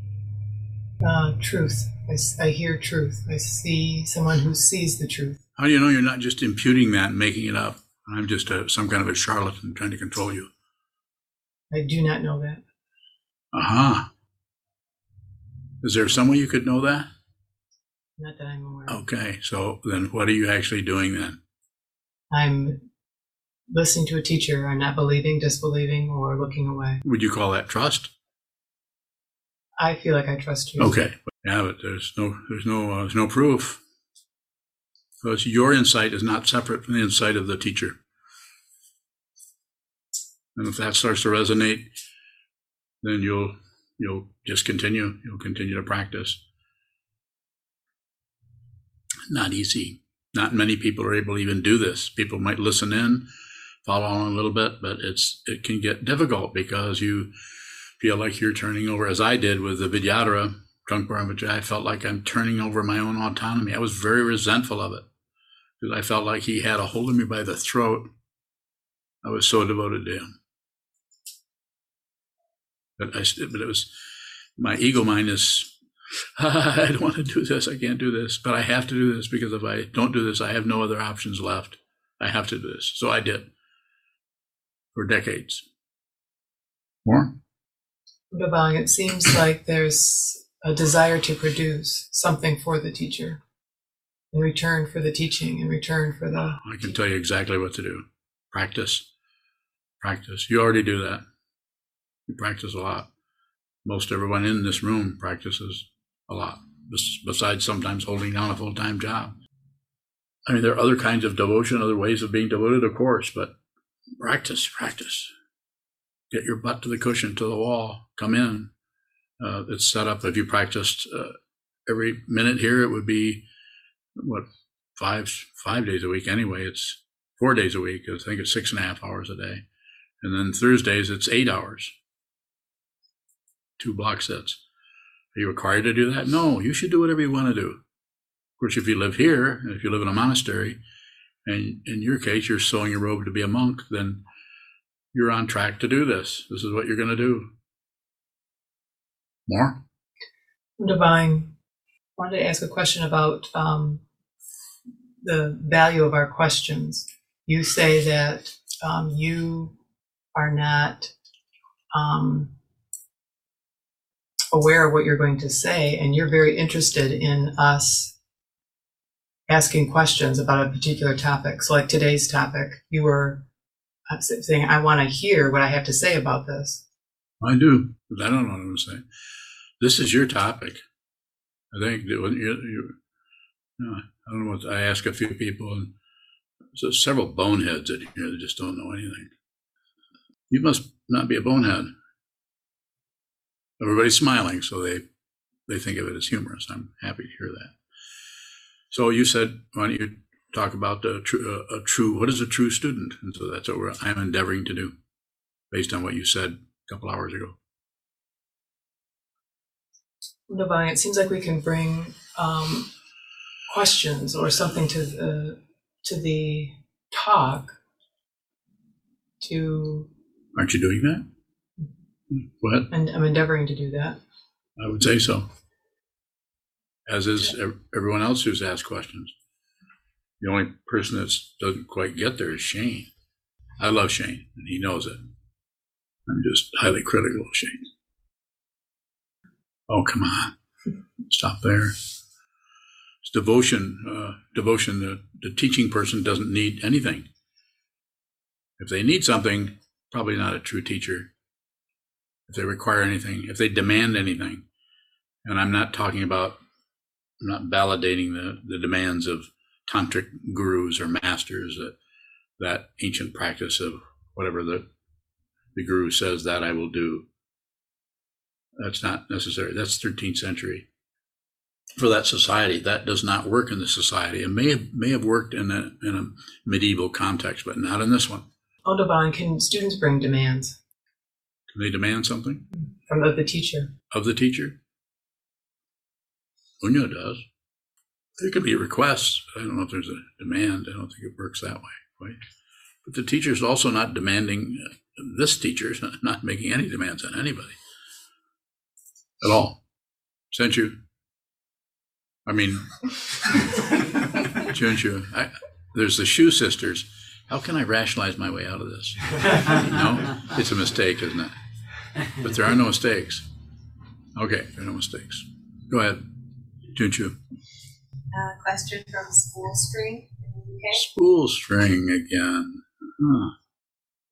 Uh, truth. I hear truth. I see someone who sees the truth. How do you know you're not just imputing that and making it up? I'm just a, some kind of a charlatan trying to control you. I do not know that. Aha. Is there some way you could know that? Not that I'm aware. of. Okay, so then what are you actually doing then? I'm listening to a teacher. I'm not believing, disbelieving, or looking away. Would you call that trust? I feel like I trust you. Okay, yeah, but there's no, there's no, uh, there's no proof. Because your insight is not separate from the insight of the teacher. And if that starts to resonate, then you'll, you'll just continue. You'll continue to practice. Not easy. Not many people are able to even do this. People might listen in, follow along a little bit, but it's, it can get difficult because you, feel like you're turning over, as I did with the Vidyadhara trunk Vijay. I felt like I'm turning over my own autonomy. I was very resentful of it because I felt like he had a hold of me by the throat. I was so devoted to him. But I, but it was my ego mind is, I don't want to do this. I can't do this, but I have to do this because if I don't do this, I have no other options left. I have to do this. So I did for decades. More? Babang, it seems like there's a desire to produce something for the teacher in return for the teaching, in return for the. I can tell you exactly what to do. Practice. Practice. You already do that. You practice a lot. Most everyone in this room practices a lot, besides sometimes holding down a full time job. I mean, there are other kinds of devotion, other ways of being devoted, of course, but practice, practice. Get your butt to the cushion, to the wall, come in. Uh, it's set up. If you practiced uh, every minute here, it would be what five five days a week anyway. It's four days a week. I think it's six and a half hours a day, and then Thursdays it's eight hours. Two block sets. Are you required to do that? No, you should do whatever you want to do. Of course, if you live here, and if you live in a monastery, and in your case you're sewing your robe to be a monk, then you're on track to do this. This is what you're going to do. More? Divine, I wanted to ask a question about um, the value of our questions. You say that um, you are not um, aware of what you're going to say, and you're very interested in us asking questions about a particular topic. So, like today's topic, you were uh, saying, I want to hear what I have to say about this. I do, I don't know what I'm saying. This is your topic. I think that when you, you, you know, I don't know what I ask a few people, and there's several boneheads here that just don't know anything. You must not be a bonehead. Everybody's smiling, so they they think of it as humorous. I'm happy to hear that. So you said, why don't you talk about the true, uh, a true, what is a true student? And so that's what we're, I'm endeavoring to do, based on what you said a couple hours ago. Divine, it seems like we can bring um, questions or something to the to the talk to Aren't you doing that? Ahead. and I'm endeavoring to do that. I would say so. As is ev- everyone else who's asked questions. The only person that doesn't quite get there is Shane. I love Shane, and he knows it. I'm just highly critical of Shane. Oh, come on. Stop there. It's devotion. Uh, devotion, the, the teaching person doesn't need anything. If they need something, probably not a true teacher if they require anything, if they demand anything. And I'm not talking about, I'm not validating the, the demands of tantric gurus or masters that that ancient practice of whatever the the guru says that I will do. That's not necessary. That's 13th century. For that society, that does not work in the society. It may have may have worked in a in a medieval context, but not in this one. Divine, can students bring demands Can they demand something from the, the teacher? of the teacher? Unyo does. There could be requests. but I don't know if there's a demand. I don't think it works that way, quite. But the teacher's also not demanding. uh, This teacher's not- not making any demands on anybody at all. Sent you. I mean, Junju. I, there's the Shoe Sisters. How can I rationalize my way out of this? No, it's a mistake, isn't it? But there are no mistakes. Okay, there are no mistakes. Go ahead, Junju. Uh, question from School String in the UK. Spool string again. Huh.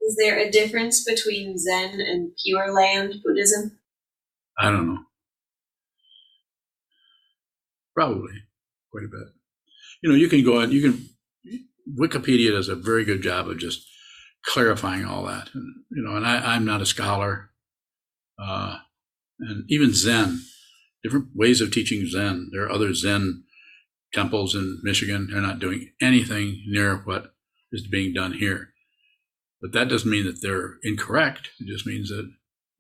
Is there a difference between Zen and Pure Land Buddhism? I don't know. Probably quite a bit. You know, you can go on, you can, Wikipedia does a very good job of just clarifying all that. And, you know, and I, I'm not a scholar. Uh, and even Zen, different ways of teaching Zen. There are other Zen temples in Michigan. They're not doing anything near what is being done here. But that doesn't mean that they're incorrect. It just means that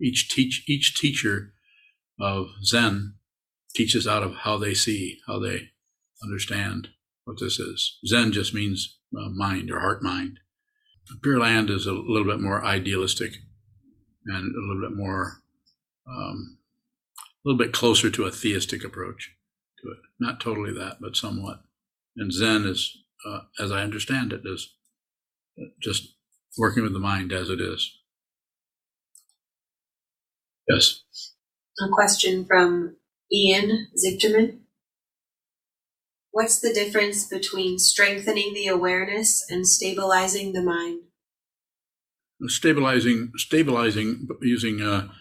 each teach each teacher of Zen teaches out of how they see, how they understand what this is. Zen just means uh, mind or heart mind. Pure Land is a little bit more idealistic and a little bit more, um, a little bit closer to a theistic approach to it. Not totally that, but somewhat. And Zen is, uh, as I understand it, is just working with the mind as it is. Yes. A question from Ian Zichterman. What's the difference between strengthening the awareness and stabilizing the mind? stabilizing stabilizing using a,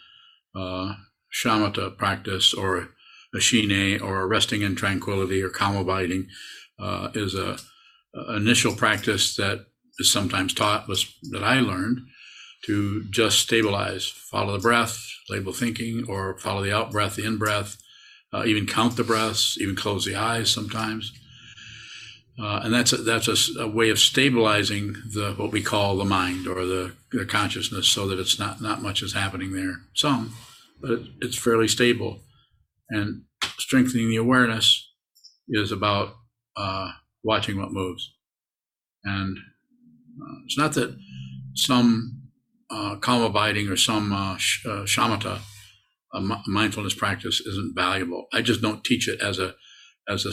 a shamatha practice or a or resting in tranquility or calm abiding uh, is a, a initial practice that is sometimes taught was that I learned to just stabilize, follow the breath, label thinking, or follow the out breath, the in breath, uh, even count the breaths, even close the eyes sometimes. Uh, and that's a, that's a a, way of stabilizing the what we call the mind or the, the consciousness, so that it's not not much is happening there. Some, but it, it's fairly stable. And strengthening the awareness is about uh, watching what moves. And uh, it's not that some uh, calm abiding or some uh, sh- uh, shamatha, mindfulness practice, isn't valuable. I just don't teach it as a as a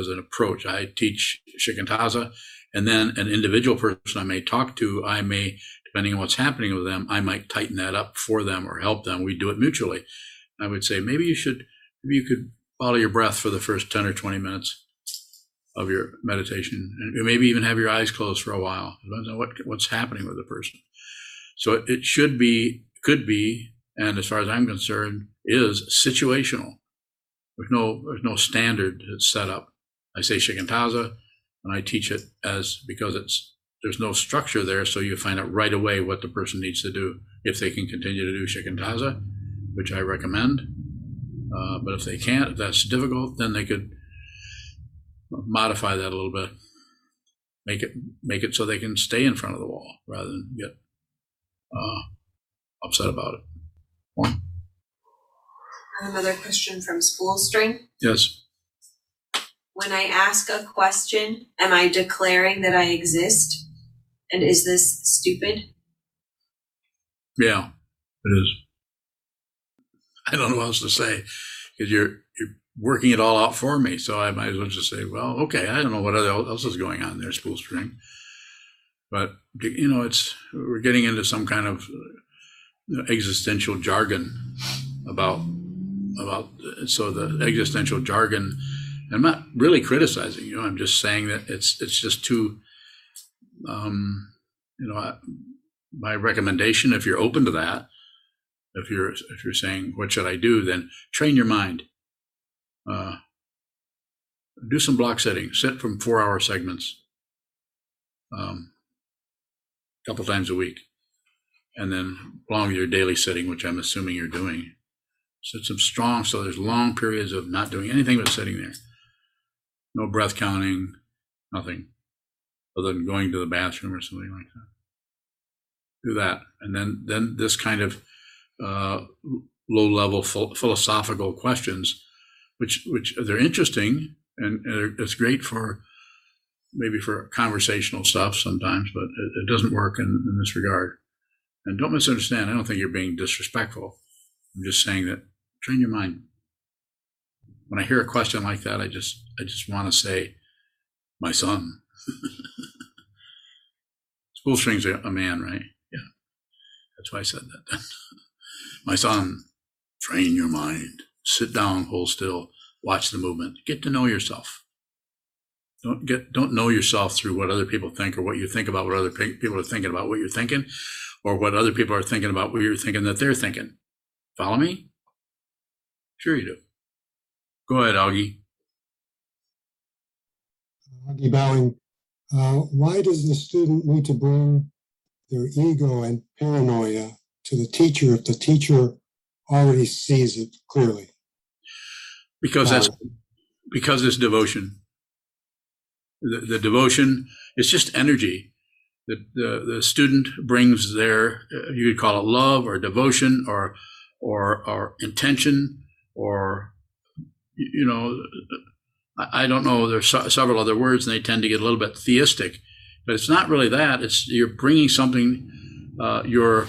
as an approach. I teach shikantaza, and then an individual person I may talk to, I may, depending on what's happening with them, I might tighten that up for them or help them. We do it mutually. I would say maybe you should, maybe you could follow your breath for the first ten or twenty minutes of your meditation, and maybe even have your eyes closed for a while. Depends on what what's happening with the person. So it should be, could be, and as far as I'm concerned, is situational. There's no there's no standard that's set up. I say shikantaza, and I teach it as because it's there's no structure there, so you find out right away what the person needs to do if they can continue to do shikantaza, which I recommend. Uh, but if they can't, if that's difficult, then they could modify that a little bit. Make it make it so they can stay in front of the wall rather than get uh, upset about it. One. Another question from Spool String. Yes. When I ask a question, am I declaring that I exist? And is this stupid? Yeah, it is. I don't know what else to say because you're you're working it all out for me. So I might as well just say, well, okay, I don't know what else is going on there, spool string. But you know, it's we're getting into some kind of uh, existential jargon about about so the existential jargon. I'm not really criticizing you. know. I'm just saying that it's it's just too. Um, you know, I, my recommendation, if you're open to that, if you're if you're saying what should I do, then train your mind. Uh, do some block setting. Set from four hour segments, um, a couple times a week, and then along with your daily setting, which I'm assuming you're doing. Set some strong. So there's long periods of not doing anything but sitting there. No breath counting, nothing, other than going to the bathroom or something like that do that and then then this kind of uh, low level ph- philosophical questions which which they're interesting and, and it's great for maybe for conversational stuff sometimes but it, it doesn't work in, in this regard and don't misunderstand i don't think you're being disrespectful i'm just saying that train your mind when i hear a question like that i just i just want to say my son spool strings are a man right Yeah. that's why I said that. My son, train your mind. Sit down, hold still, watch the movement. Get to know yourself. Don't get don't know yourself through what other people think or what you think about what other people are thinking about what you're thinking, or what other people are thinking about what you're thinking that they're thinking. Follow me? Sure you do. Go ahead, Augie. Augie Bowing, uh, why does the student need to bring their ego and paranoia to the teacher if the teacher already sees it clearly. Because that's because it's devotion. The, the devotion is just energy. The, the, the student brings their, you could call it love or devotion or, or, or intention or, you know, I don't know. There's several other words and they tend to get a little bit theistic but it's not really that. It's you're bringing something, uh, your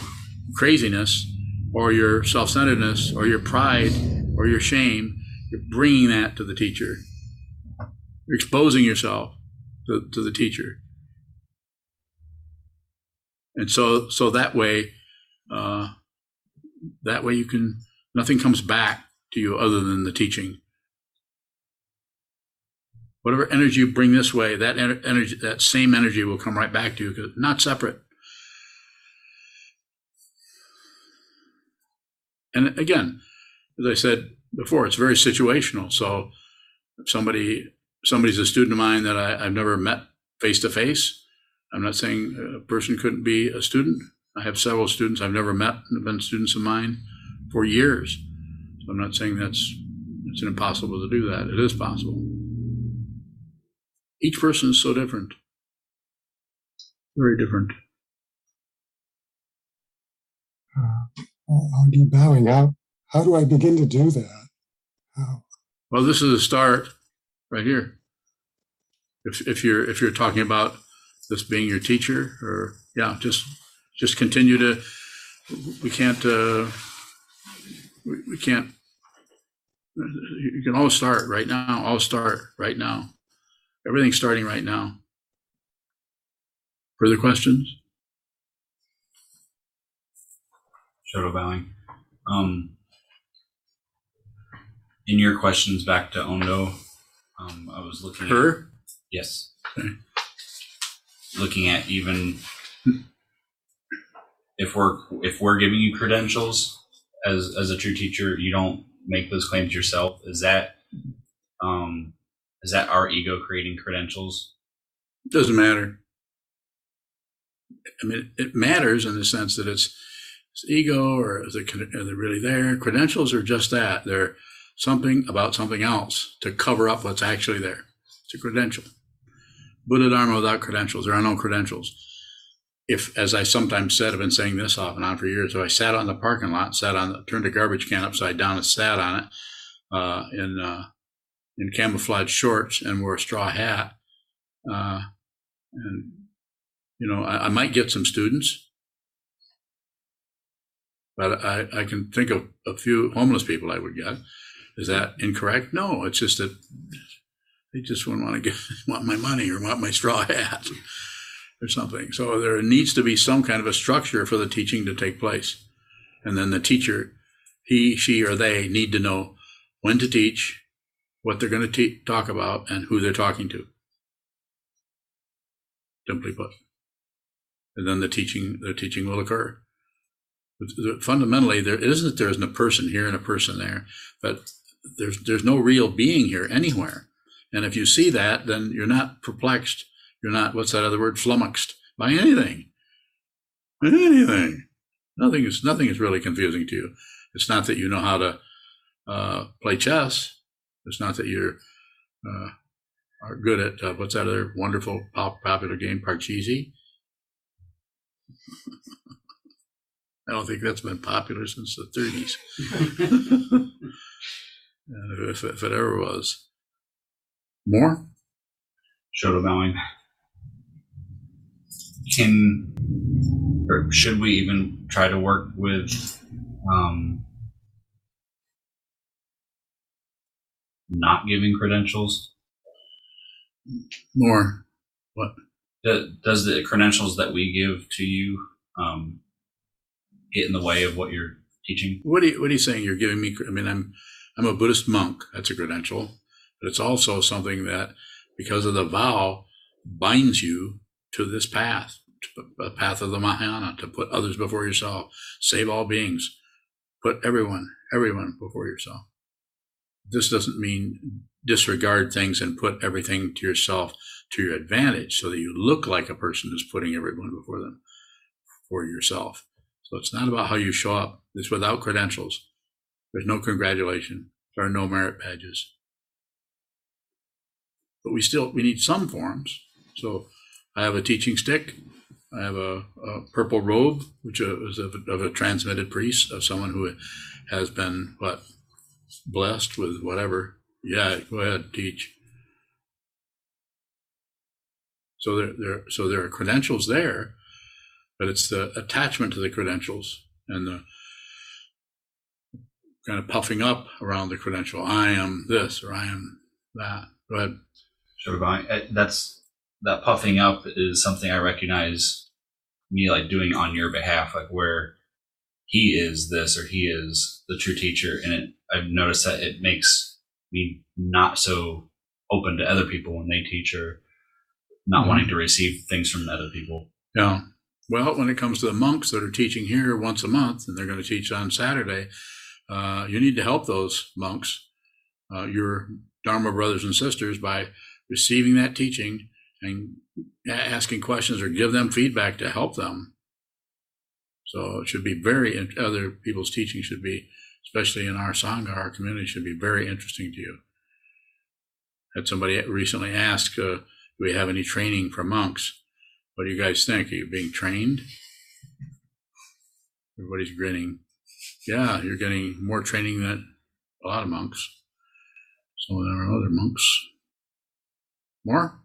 craziness or your self-centeredness or your pride or your shame. You're bringing that to the teacher. You're exposing yourself to, to the teacher. And so, so that way, uh, that way you can, nothing comes back to you other than the teaching whatever energy you bring this way, that energy, that same energy will come right back to you because not separate. And again, as I said before, it's very situational. So if somebody somebody's a student of mine that I, I've never met face to face, I'm not saying a person couldn't be a student. I have several students I've never met and have been students of mine for years. I'm not saying that's it's impossible to do that. It is possible. Each person is so different. Very different. Uh, I'll be bowing. How, how do I begin to do that? How? Well, this is a start right here. If, if you're if you're talking about this being your teacher, or yeah, just just continue to. We can't. Uh, we, we can't. You can all start right now. I'll start right now. Everything's starting right now. Further questions? Shadow bowing. Um, in your questions back to Ondo, um, I was looking at Her? yes, Okay. looking at even if we're if we're giving you credentials as as a true teacher, you don't make those claims yourself. Is that um, is that our ego creating credentials? Doesn't matter. I mean, it matters in the sense that it's Is it ego or is it, are they really there? Credentials are just that. They're something about something else to cover up what's actually there. It's a credential. Buddha Dharma without credentials. There are no credentials. If, as I sometimes said, I've been saying this off and on for years, if I sat on the parking lot, sat on, turned a garbage can upside down and sat on it uh, in uh, in camouflage shorts and wore a straw hat, uh, and you know, I, I might get some students, but I, I can think of a few homeless people I would get. Is that incorrect? No, it's just that they just wouldn't want to get want my money or want my straw hat or something. So there needs to be some kind of a structure for the teaching to take place, and then the teacher, he, she, or they need to know when to teach, what they're going to te- talk about, and who they're talking to. Simply put, and then the teaching the teaching will occur. Fundamentally, there isn't there isn't a person here and a person there, but there's there's no real being here anywhere. And if you see that, then you're not perplexed. You're not what's that other word? Flummoxed by anything. Anything. Nothing is nothing is really confusing to you. It's not that you know how to uh, play chess. It's not that you're uh, are good at uh, what's that other wonderful pop, popular game, Parcheesi. I don't think that's been popular since the 30s. if, if it ever was. More? Shoto bowing. Can or should we even try to work with um, not giving credentials? More. What? Do- Does the credentials that we give to you um, get in the way of what you're teaching? What are you, what are you saying? You're giving me, I mean, I'm, I'm a Buddhist monk. That's a credential, but it's also something that because of the vow binds you to this path, to the path of the Mahayana, to put others before yourself, save all beings, put everyone, everyone before yourself. This doesn't mean disregard things and put everything to yourself to your advantage so that you look like a person who's putting everyone before them, for yourself. So it's not about how you show up. It's without credentials. There's no congratulation. There are no merit badges. But we still we need some forms. So I have a teaching stick. I have a, a purple robe, which is of, of a transmitted priest, of someone who has been what blessed with whatever. Yeah, go ahead, teach. So there, there, so there are credentials there, but it's the attachment to the credentials and the kind of puffing up around the credential. I am this or I am that. Go ahead. Bowing. Uh, That's that puffing up is something I recognize me like doing on your behalf, like where he is this or he is the true teacher, and it I've noticed that it makes me not so open to other people when they teach or not Mhm. wanting to receive things from other people. Yeah. Well, when it comes to the monks that are teaching here once a month and they're going to teach on Saturday, uh, you need to help those monks, uh, your Dharma brothers and sisters, by receiving that teaching and asking questions or give them feedback to help them. So it should be very, other people's teaching should be, especially in our Sangha, our community, should be very interesting to you. Had somebody recently asked, uh, do we have any training for monks? What do you guys think? Are you being trained? Everybody's grinning. Yeah, you're getting more training than a lot of monks. Some of them are other monks. More?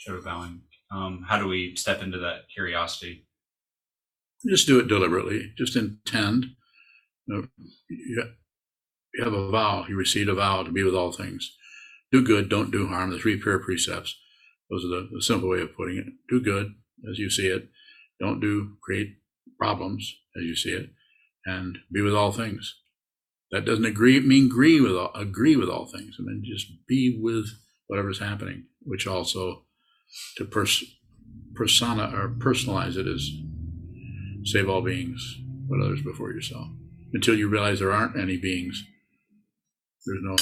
Shoto bowing. Um, how do we step into that curiosity? Just do it deliberately. Just intend. You, have a vow. You received a vow to be with all things. Do good, don't do harm. The three pure precepts. Those are the, the simple way of putting it. Do good as you see it. Don't do create problems as you see it, and be with all things. That doesn't agree mean agree with all, agree with all things. I mean just be with whatever's happening, which also to pers- persona or personalize it is save all beings, put others before yourself. Until you realize there aren't any beings. There's no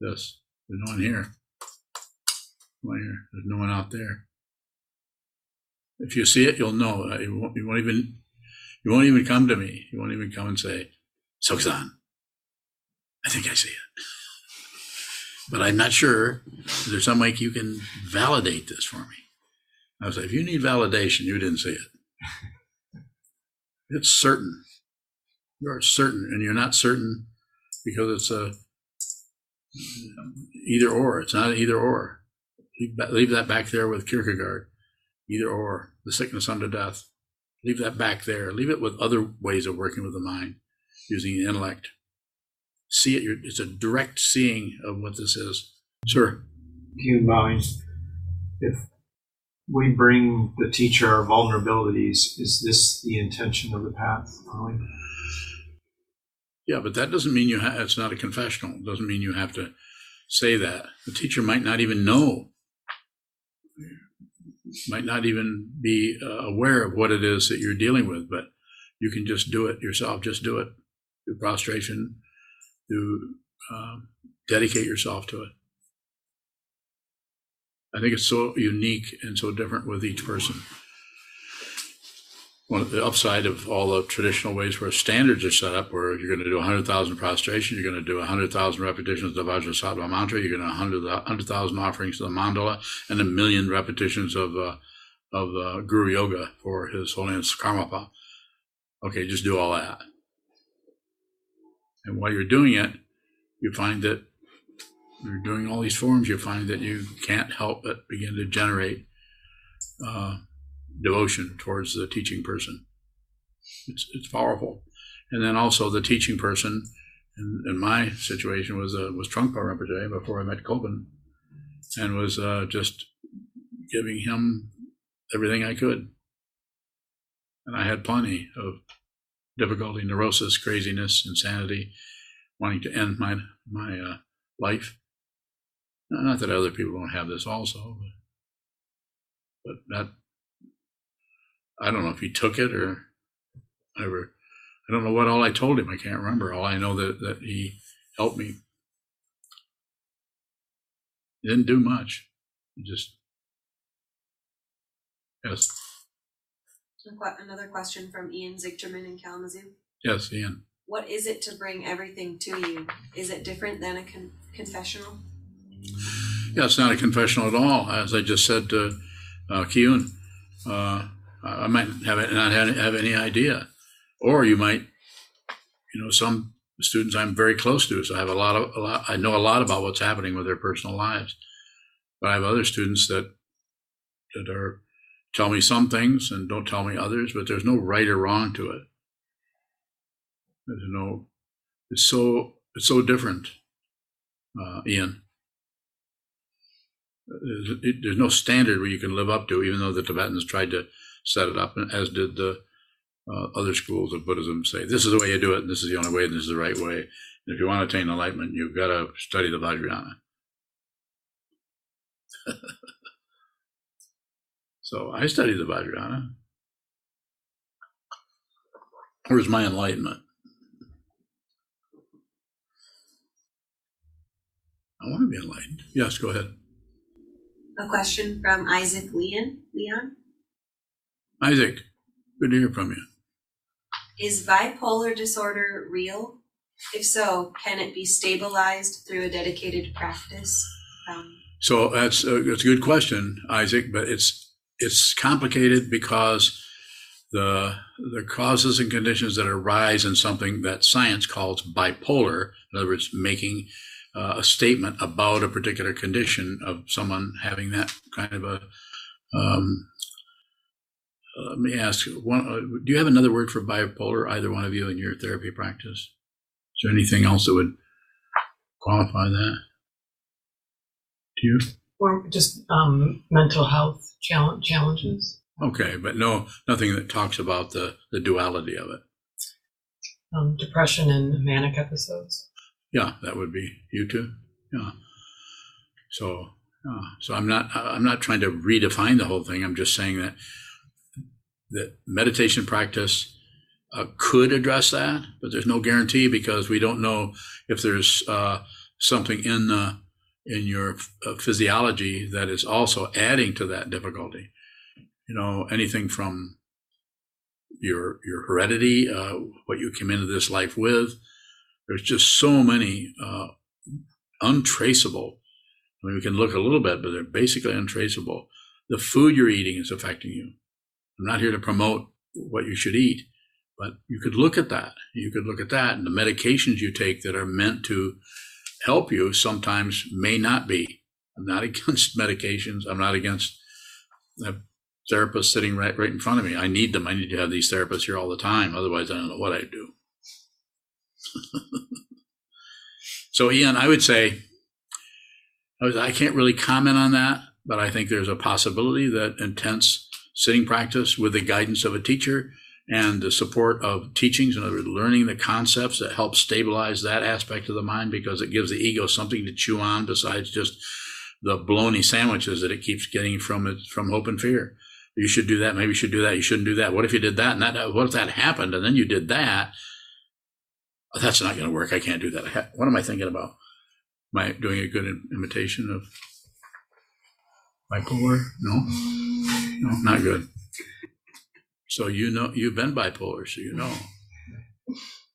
this. There's no one here. No one here. There's no one out there. If you see it, you'll know. Uh, You won't, you won't even you won't even come to me. You won't even come and say, Sokuzan, I think I see it. But I'm not sure. Is there some way you can validate this for me? I was like, if you need validation, you didn't see it. It's certain. You're certain, and you're not certain because it's a either or. It's not either or. Leave, leave that back there with Kierkegaard. Either or, the sickness unto death. Leave that back there. Leave it with other ways of working with the mind, using the intellect. See it. It's a direct seeing of what this is. Sir. Human mind. If we bring the teacher our vulnerabilities, is this the intention of the path? Yeah, but that doesn't mean you have, it's not a confessional. It doesn't mean you have to say that. The teacher might not even know, might not even be uh, aware of what it is that you're dealing with, but you can just do it yourself. Just do it. Do prostration, do um, dedicate yourself to it. I think it's so unique and so different with each person one of the upside of all the traditional ways where standards are set up, where you're going to do 100,000 prostration, you're going to do 100,000 repetitions of the Vajrasattva mantra, you're going to 100,000 offerings to the mandala, and a million repetitions of uh, of uh, Guru Yoga for His Holiness Karmapa. Okay, just do all that. And while you're doing it, you find that you're doing all these forms, you find that you can't help but begin to generate uh, devotion towards the teaching person. It's, it's powerful. And then also the teaching person, in, in my situation, was uh, was Trungpa Rinpoche before I met Kobun, and was uh, just giving him everything I could. And I had plenty of difficulty, neurosis, craziness, insanity, wanting to end my my uh, life. Not that other people don't have this also, but, but that I don't know if he took it or whatever. I don't know what all I told him. I can't remember. All I know that that he helped me. He didn't do much. He just yes. Another question from Ian Zichterman in Kalamazoo. Yes, Ian. What is it to bring everything to you? Is it different than a con- confessional? Yeah, it's not a confessional at all. As I just said to uh, Kiyun, uh, I might have not have any idea, or you might, you know, some students I'm very close to, so I have a lot of a lot. I know a lot about what's happening with their personal lives, but I have other students that that are tell me some things and don't tell me others. But there's no right or wrong to it. There's no. It's so it's so different, uh, Ian. There's, it, there's no standard where you can live up to, even though the Tibetans tried to set it up, as did the uh, other schools of Buddhism say, this is the way you do it, and this is the only way, and this is the right way. And if you want to attain enlightenment, you've got to study the Vajrayana. so I studied the Vajrayana. Where's my enlightenment? I want to be enlightened. Yes, go ahead. A question from Isaac Leon. Leon. Isaac, good to hear from you. Is bipolar disorder real? If so, can it be stabilized through a dedicated practice? Um, so that's a, that's a good question, Isaac, but it's it's complicated because the the causes and conditions that arise in something that science calls bipolar, in other words, making uh, a statement about a particular condition of someone having that kind of a um, uh, let me ask one, uh, do you have another word for bipolar either one of you in your therapy practice? Is there anything else that would qualify that? Do you or just um, mental health challenge, challenges? Okay but no nothing that talks about the the duality of it. Um, depression and manic episodes. Yeah that would be you too. Yeah. So uh, so i'm not i'm not trying to redefine the whole thing. I'm just saying that that meditation practice uh, could address that, but there's no guarantee because we don't know if there's uh, something in the in your uh, physiology that is also adding to that difficulty. You know, anything from your your heredity, uh, what you came into this life with. There's just so many uh, untraceable. I mean, we can look a little bit, but they're basically untraceable. The food you're eating is affecting you. I'm not here to promote what you should eat, but you could look at that. You could look at that, and the medications you take that are meant to help you sometimes may not be. I'm not against medications. I'm not against the therapists sitting right right in front of me. I need them. I need to have these therapists here all the time. Otherwise, I don't know what I'd do. so, Ian, I would say I can't really comment on that, but I think there's a possibility that intense sitting practice with the guidance of a teacher and the support of teachings and learning the concepts that help stabilize that aspect of the mind because it gives the ego something to chew on besides just the bologna sandwiches that it keeps getting from it from hope and fear. You should do that. Maybe you should do that. You shouldn't do that. What if you did that and that? What if that happened and then you did that? That's not going to work. I can't do that. What am I thinking about? Am I doing a good imitation of bipolar? No, no, not good. So you know you've been bipolar, so you know.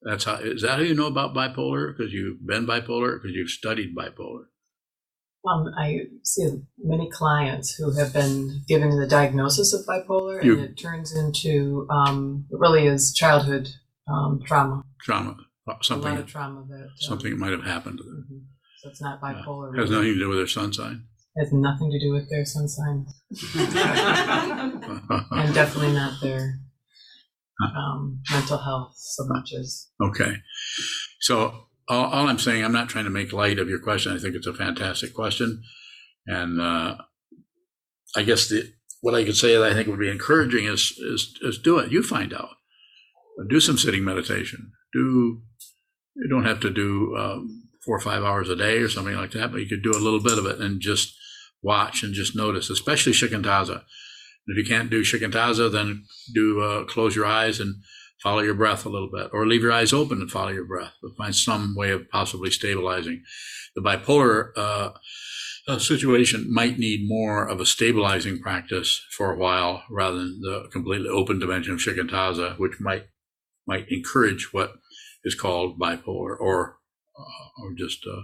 That's how is that how you know about bipolar? Because you've been bipolar, because you've studied bipolar. Um, I see many clients who have been given the diagnosis of bipolar, You- and it turns into um, it really is childhood um, trauma. Trauma, A lot something, of trauma that um, something might have happened to them. mhm. So it's not bipolar. Has really. nothing to do with their sun sign. has nothing to do with their sun sign, and definitely not their um, mental health so much as Okay. So all, all I'm saying, I'm not trying to make light of your question. I think it's a fantastic question. And uh, I guess the, what I could say that I think would be encouraging is, is, is do it. You find out. Do some sitting meditation. Do, you don't have to do um, four or five hours a day or something like that, but you could do a little bit of it and just watch and just notice, especially shikantaza. If you can't do shikantaza, then do uh, close your eyes and follow your breath a little bit, or leave your eyes open and follow your breath, but find some way of possibly stabilizing. The bipolar uh, uh, situation might need more of a stabilizing practice for a while rather than the completely open dimension of shikantaza, which might might encourage what is called bipolar or uh, or just uh,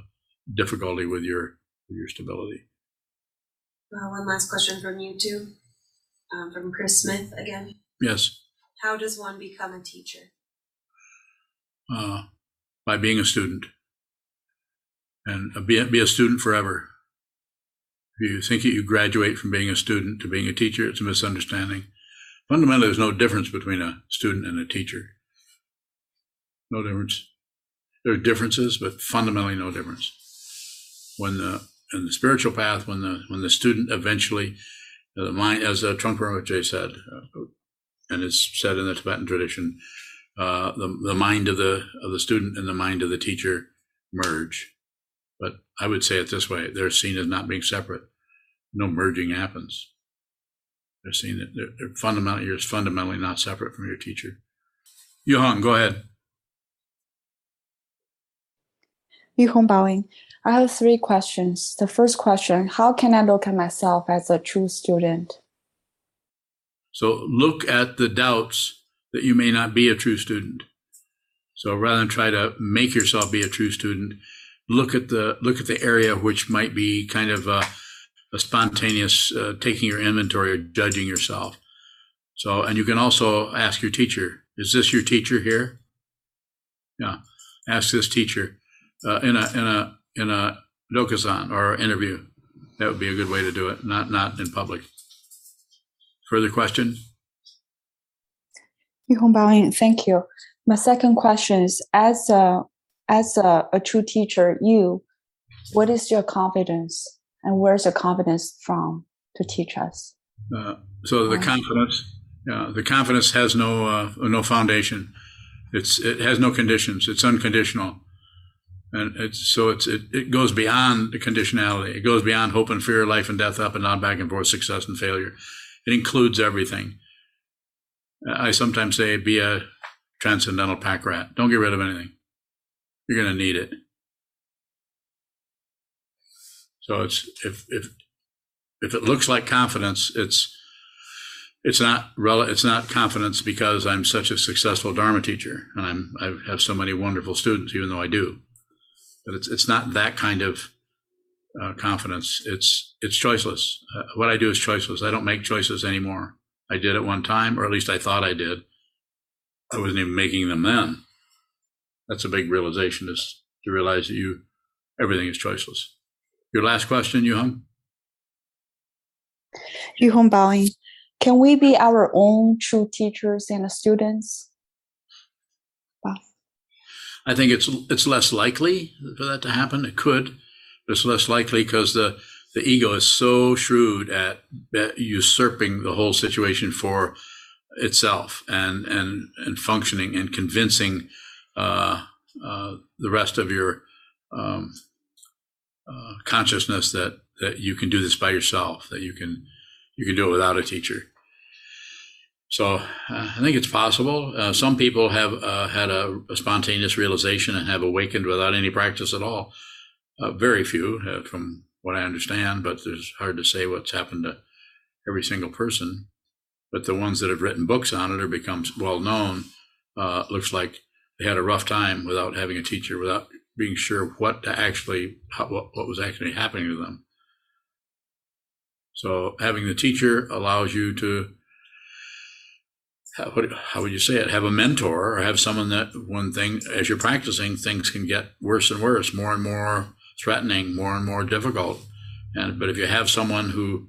difficulty with your with your stability. Uh, one last question from you two, um, from Chris Smith again. Yes, How does one become a teacher? uh, by being a student and uh, be, be a student forever. If you think that you graduate from being a student to being a teacher, it's a misunderstanding. Fundamentally, there's no difference between a student and a teacher. No difference. There are differences, but fundamentally no difference. When the in the spiritual path, when the when the student eventually, the mind, as uh, Trungpa Rinpoche said, uh, and it's said in the Tibetan tradition, uh, the the mind of the of the student and the mind of the teacher merge. But I would say it this way: they're seen as not being separate. No merging happens. They're seen that they're, they're fundamentally you're fundamentally not separate from your teacher. Johan, go ahead. Yuhong Baoing. I have three questions. The first question How can I look at myself as a true student? So look at the doubts that you may not be a true student. So rather than try to make yourself be a true student, look at the look at the area which might be kind of a, a spontaneous uh, taking your inventory or judging yourself. So and you can also ask your teacher, is this your teacher here? Yeah, ask this teacher uh, in a in a in a dokusan or interview. That would be a good way to do it, not not in public. Further question? Thank you. My second question is as a as a, a true teacher, you, what is your confidence and where's your confidence from to teach us? Uh, so the confidence, yeah, the confidence has no uh, no foundation. It's it has no conditions. It's unconditional, and it's so it's it, it goes beyond the conditionality. It goes beyond hope and fear, life and death, up and down, back and forth, success and failure. It includes everything. I sometimes say, be a transcendental pack rat. Don't get rid of anything. You're going to need it. So it's if if if it looks like confidence, it's it's not it's not confidence because I'm such a successful Dharma teacher and I'm I have so many wonderful students, even though I do. But it's it's not that kind of uh, confidence. It's it's choiceless. Uh, what I do is choiceless. I don't make choices anymore. I did at one time, or at least I thought I did. I wasn't even making them then. That's a big realization is to realize that you everything is choiceless. Your last question, Yuhung? Yuhong bowing. Can we be our own true teachers and students? I think it's it's less likely for that to happen. It could, but it's less likely because the the ego is so shrewd at, at usurping the whole situation for itself and and and functioning and convincing uh, uh, the rest of your um, uh, consciousness that that you can do this by yourself, that you can you can do it without a teacher. So uh, I think it's possible. Uh, some people have uh, had a, a, spontaneous realization and have awakened without any practice at all. Very few, from what I understand, but it's hard to say what's happened to every single person. But the ones that have written books on it or become well known, uh, looks like they had a rough time without having a teacher, without being sure what to actually how, what, what was actually happening to them. So having the teacher allows you to how, how would you say it? Have a mentor or have someone that one thing as you're practicing, things can get worse and worse, more and more threatening, more and more difficult. And but if you have someone who,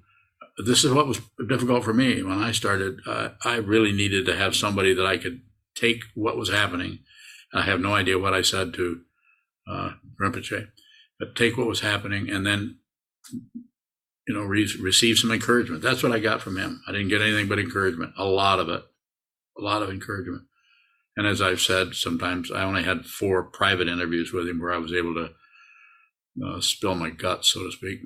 this is what was difficult for me when I started. Uh, I really needed to have somebody that I could take what was happening. I have no idea what I said to uh, Rinpoche, but take what was happening and then, you know, re- receive some encouragement. That's what I got from him. I didn't get anything but encouragement, a lot of it a lot of encouragement. And as I've said, sometimes I only had four private interviews with him where I was able to uh, spill my guts, so to speak.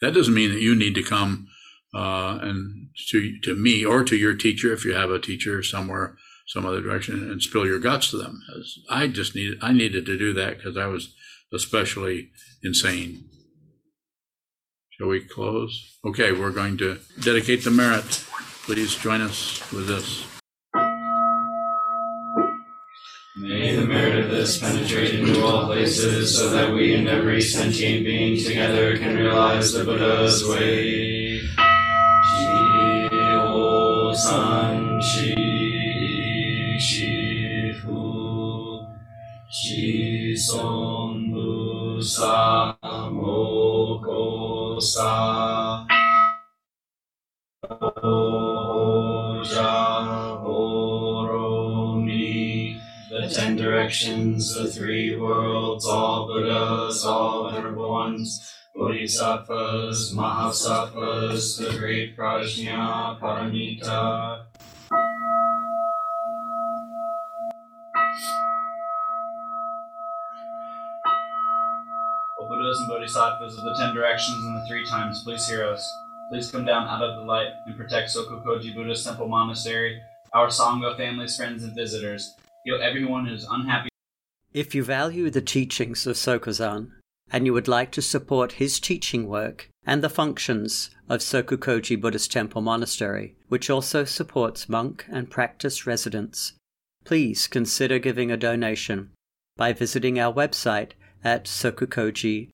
That doesn't mean that you need to come uh, and to to me or to your teacher if you have a teacher somewhere, some other direction, and spill your guts to them. I just needed, I needed to do that because I was especially insane. Shall we close? Okay, we're going to dedicate the merit. Please join us with this. May the merit of this penetrate into all places so that we and every sentient being together can realize the Buddha's way. Chi fu mo sa ten directions, the three worlds, all Buddhas, all venerable ones, Bodhisattvas, Mahasattvas, the great Prajna, Paramita. O Buddhas and Bodhisattvas of the ten directions and the three times, please hear us. Please come down out of the light and protect Sokukoji Buddhist Temple Monastery, our Sangha families, friends, and visitors. Heal everyone who is unhappy. If you value the teachings of Sokuzan and you would like to support his teaching work and the functions of Sokukoji Buddhist Temple Monastery, which also supports monk and practice residents, please consider giving a donation by visiting our website at sokukoji.org.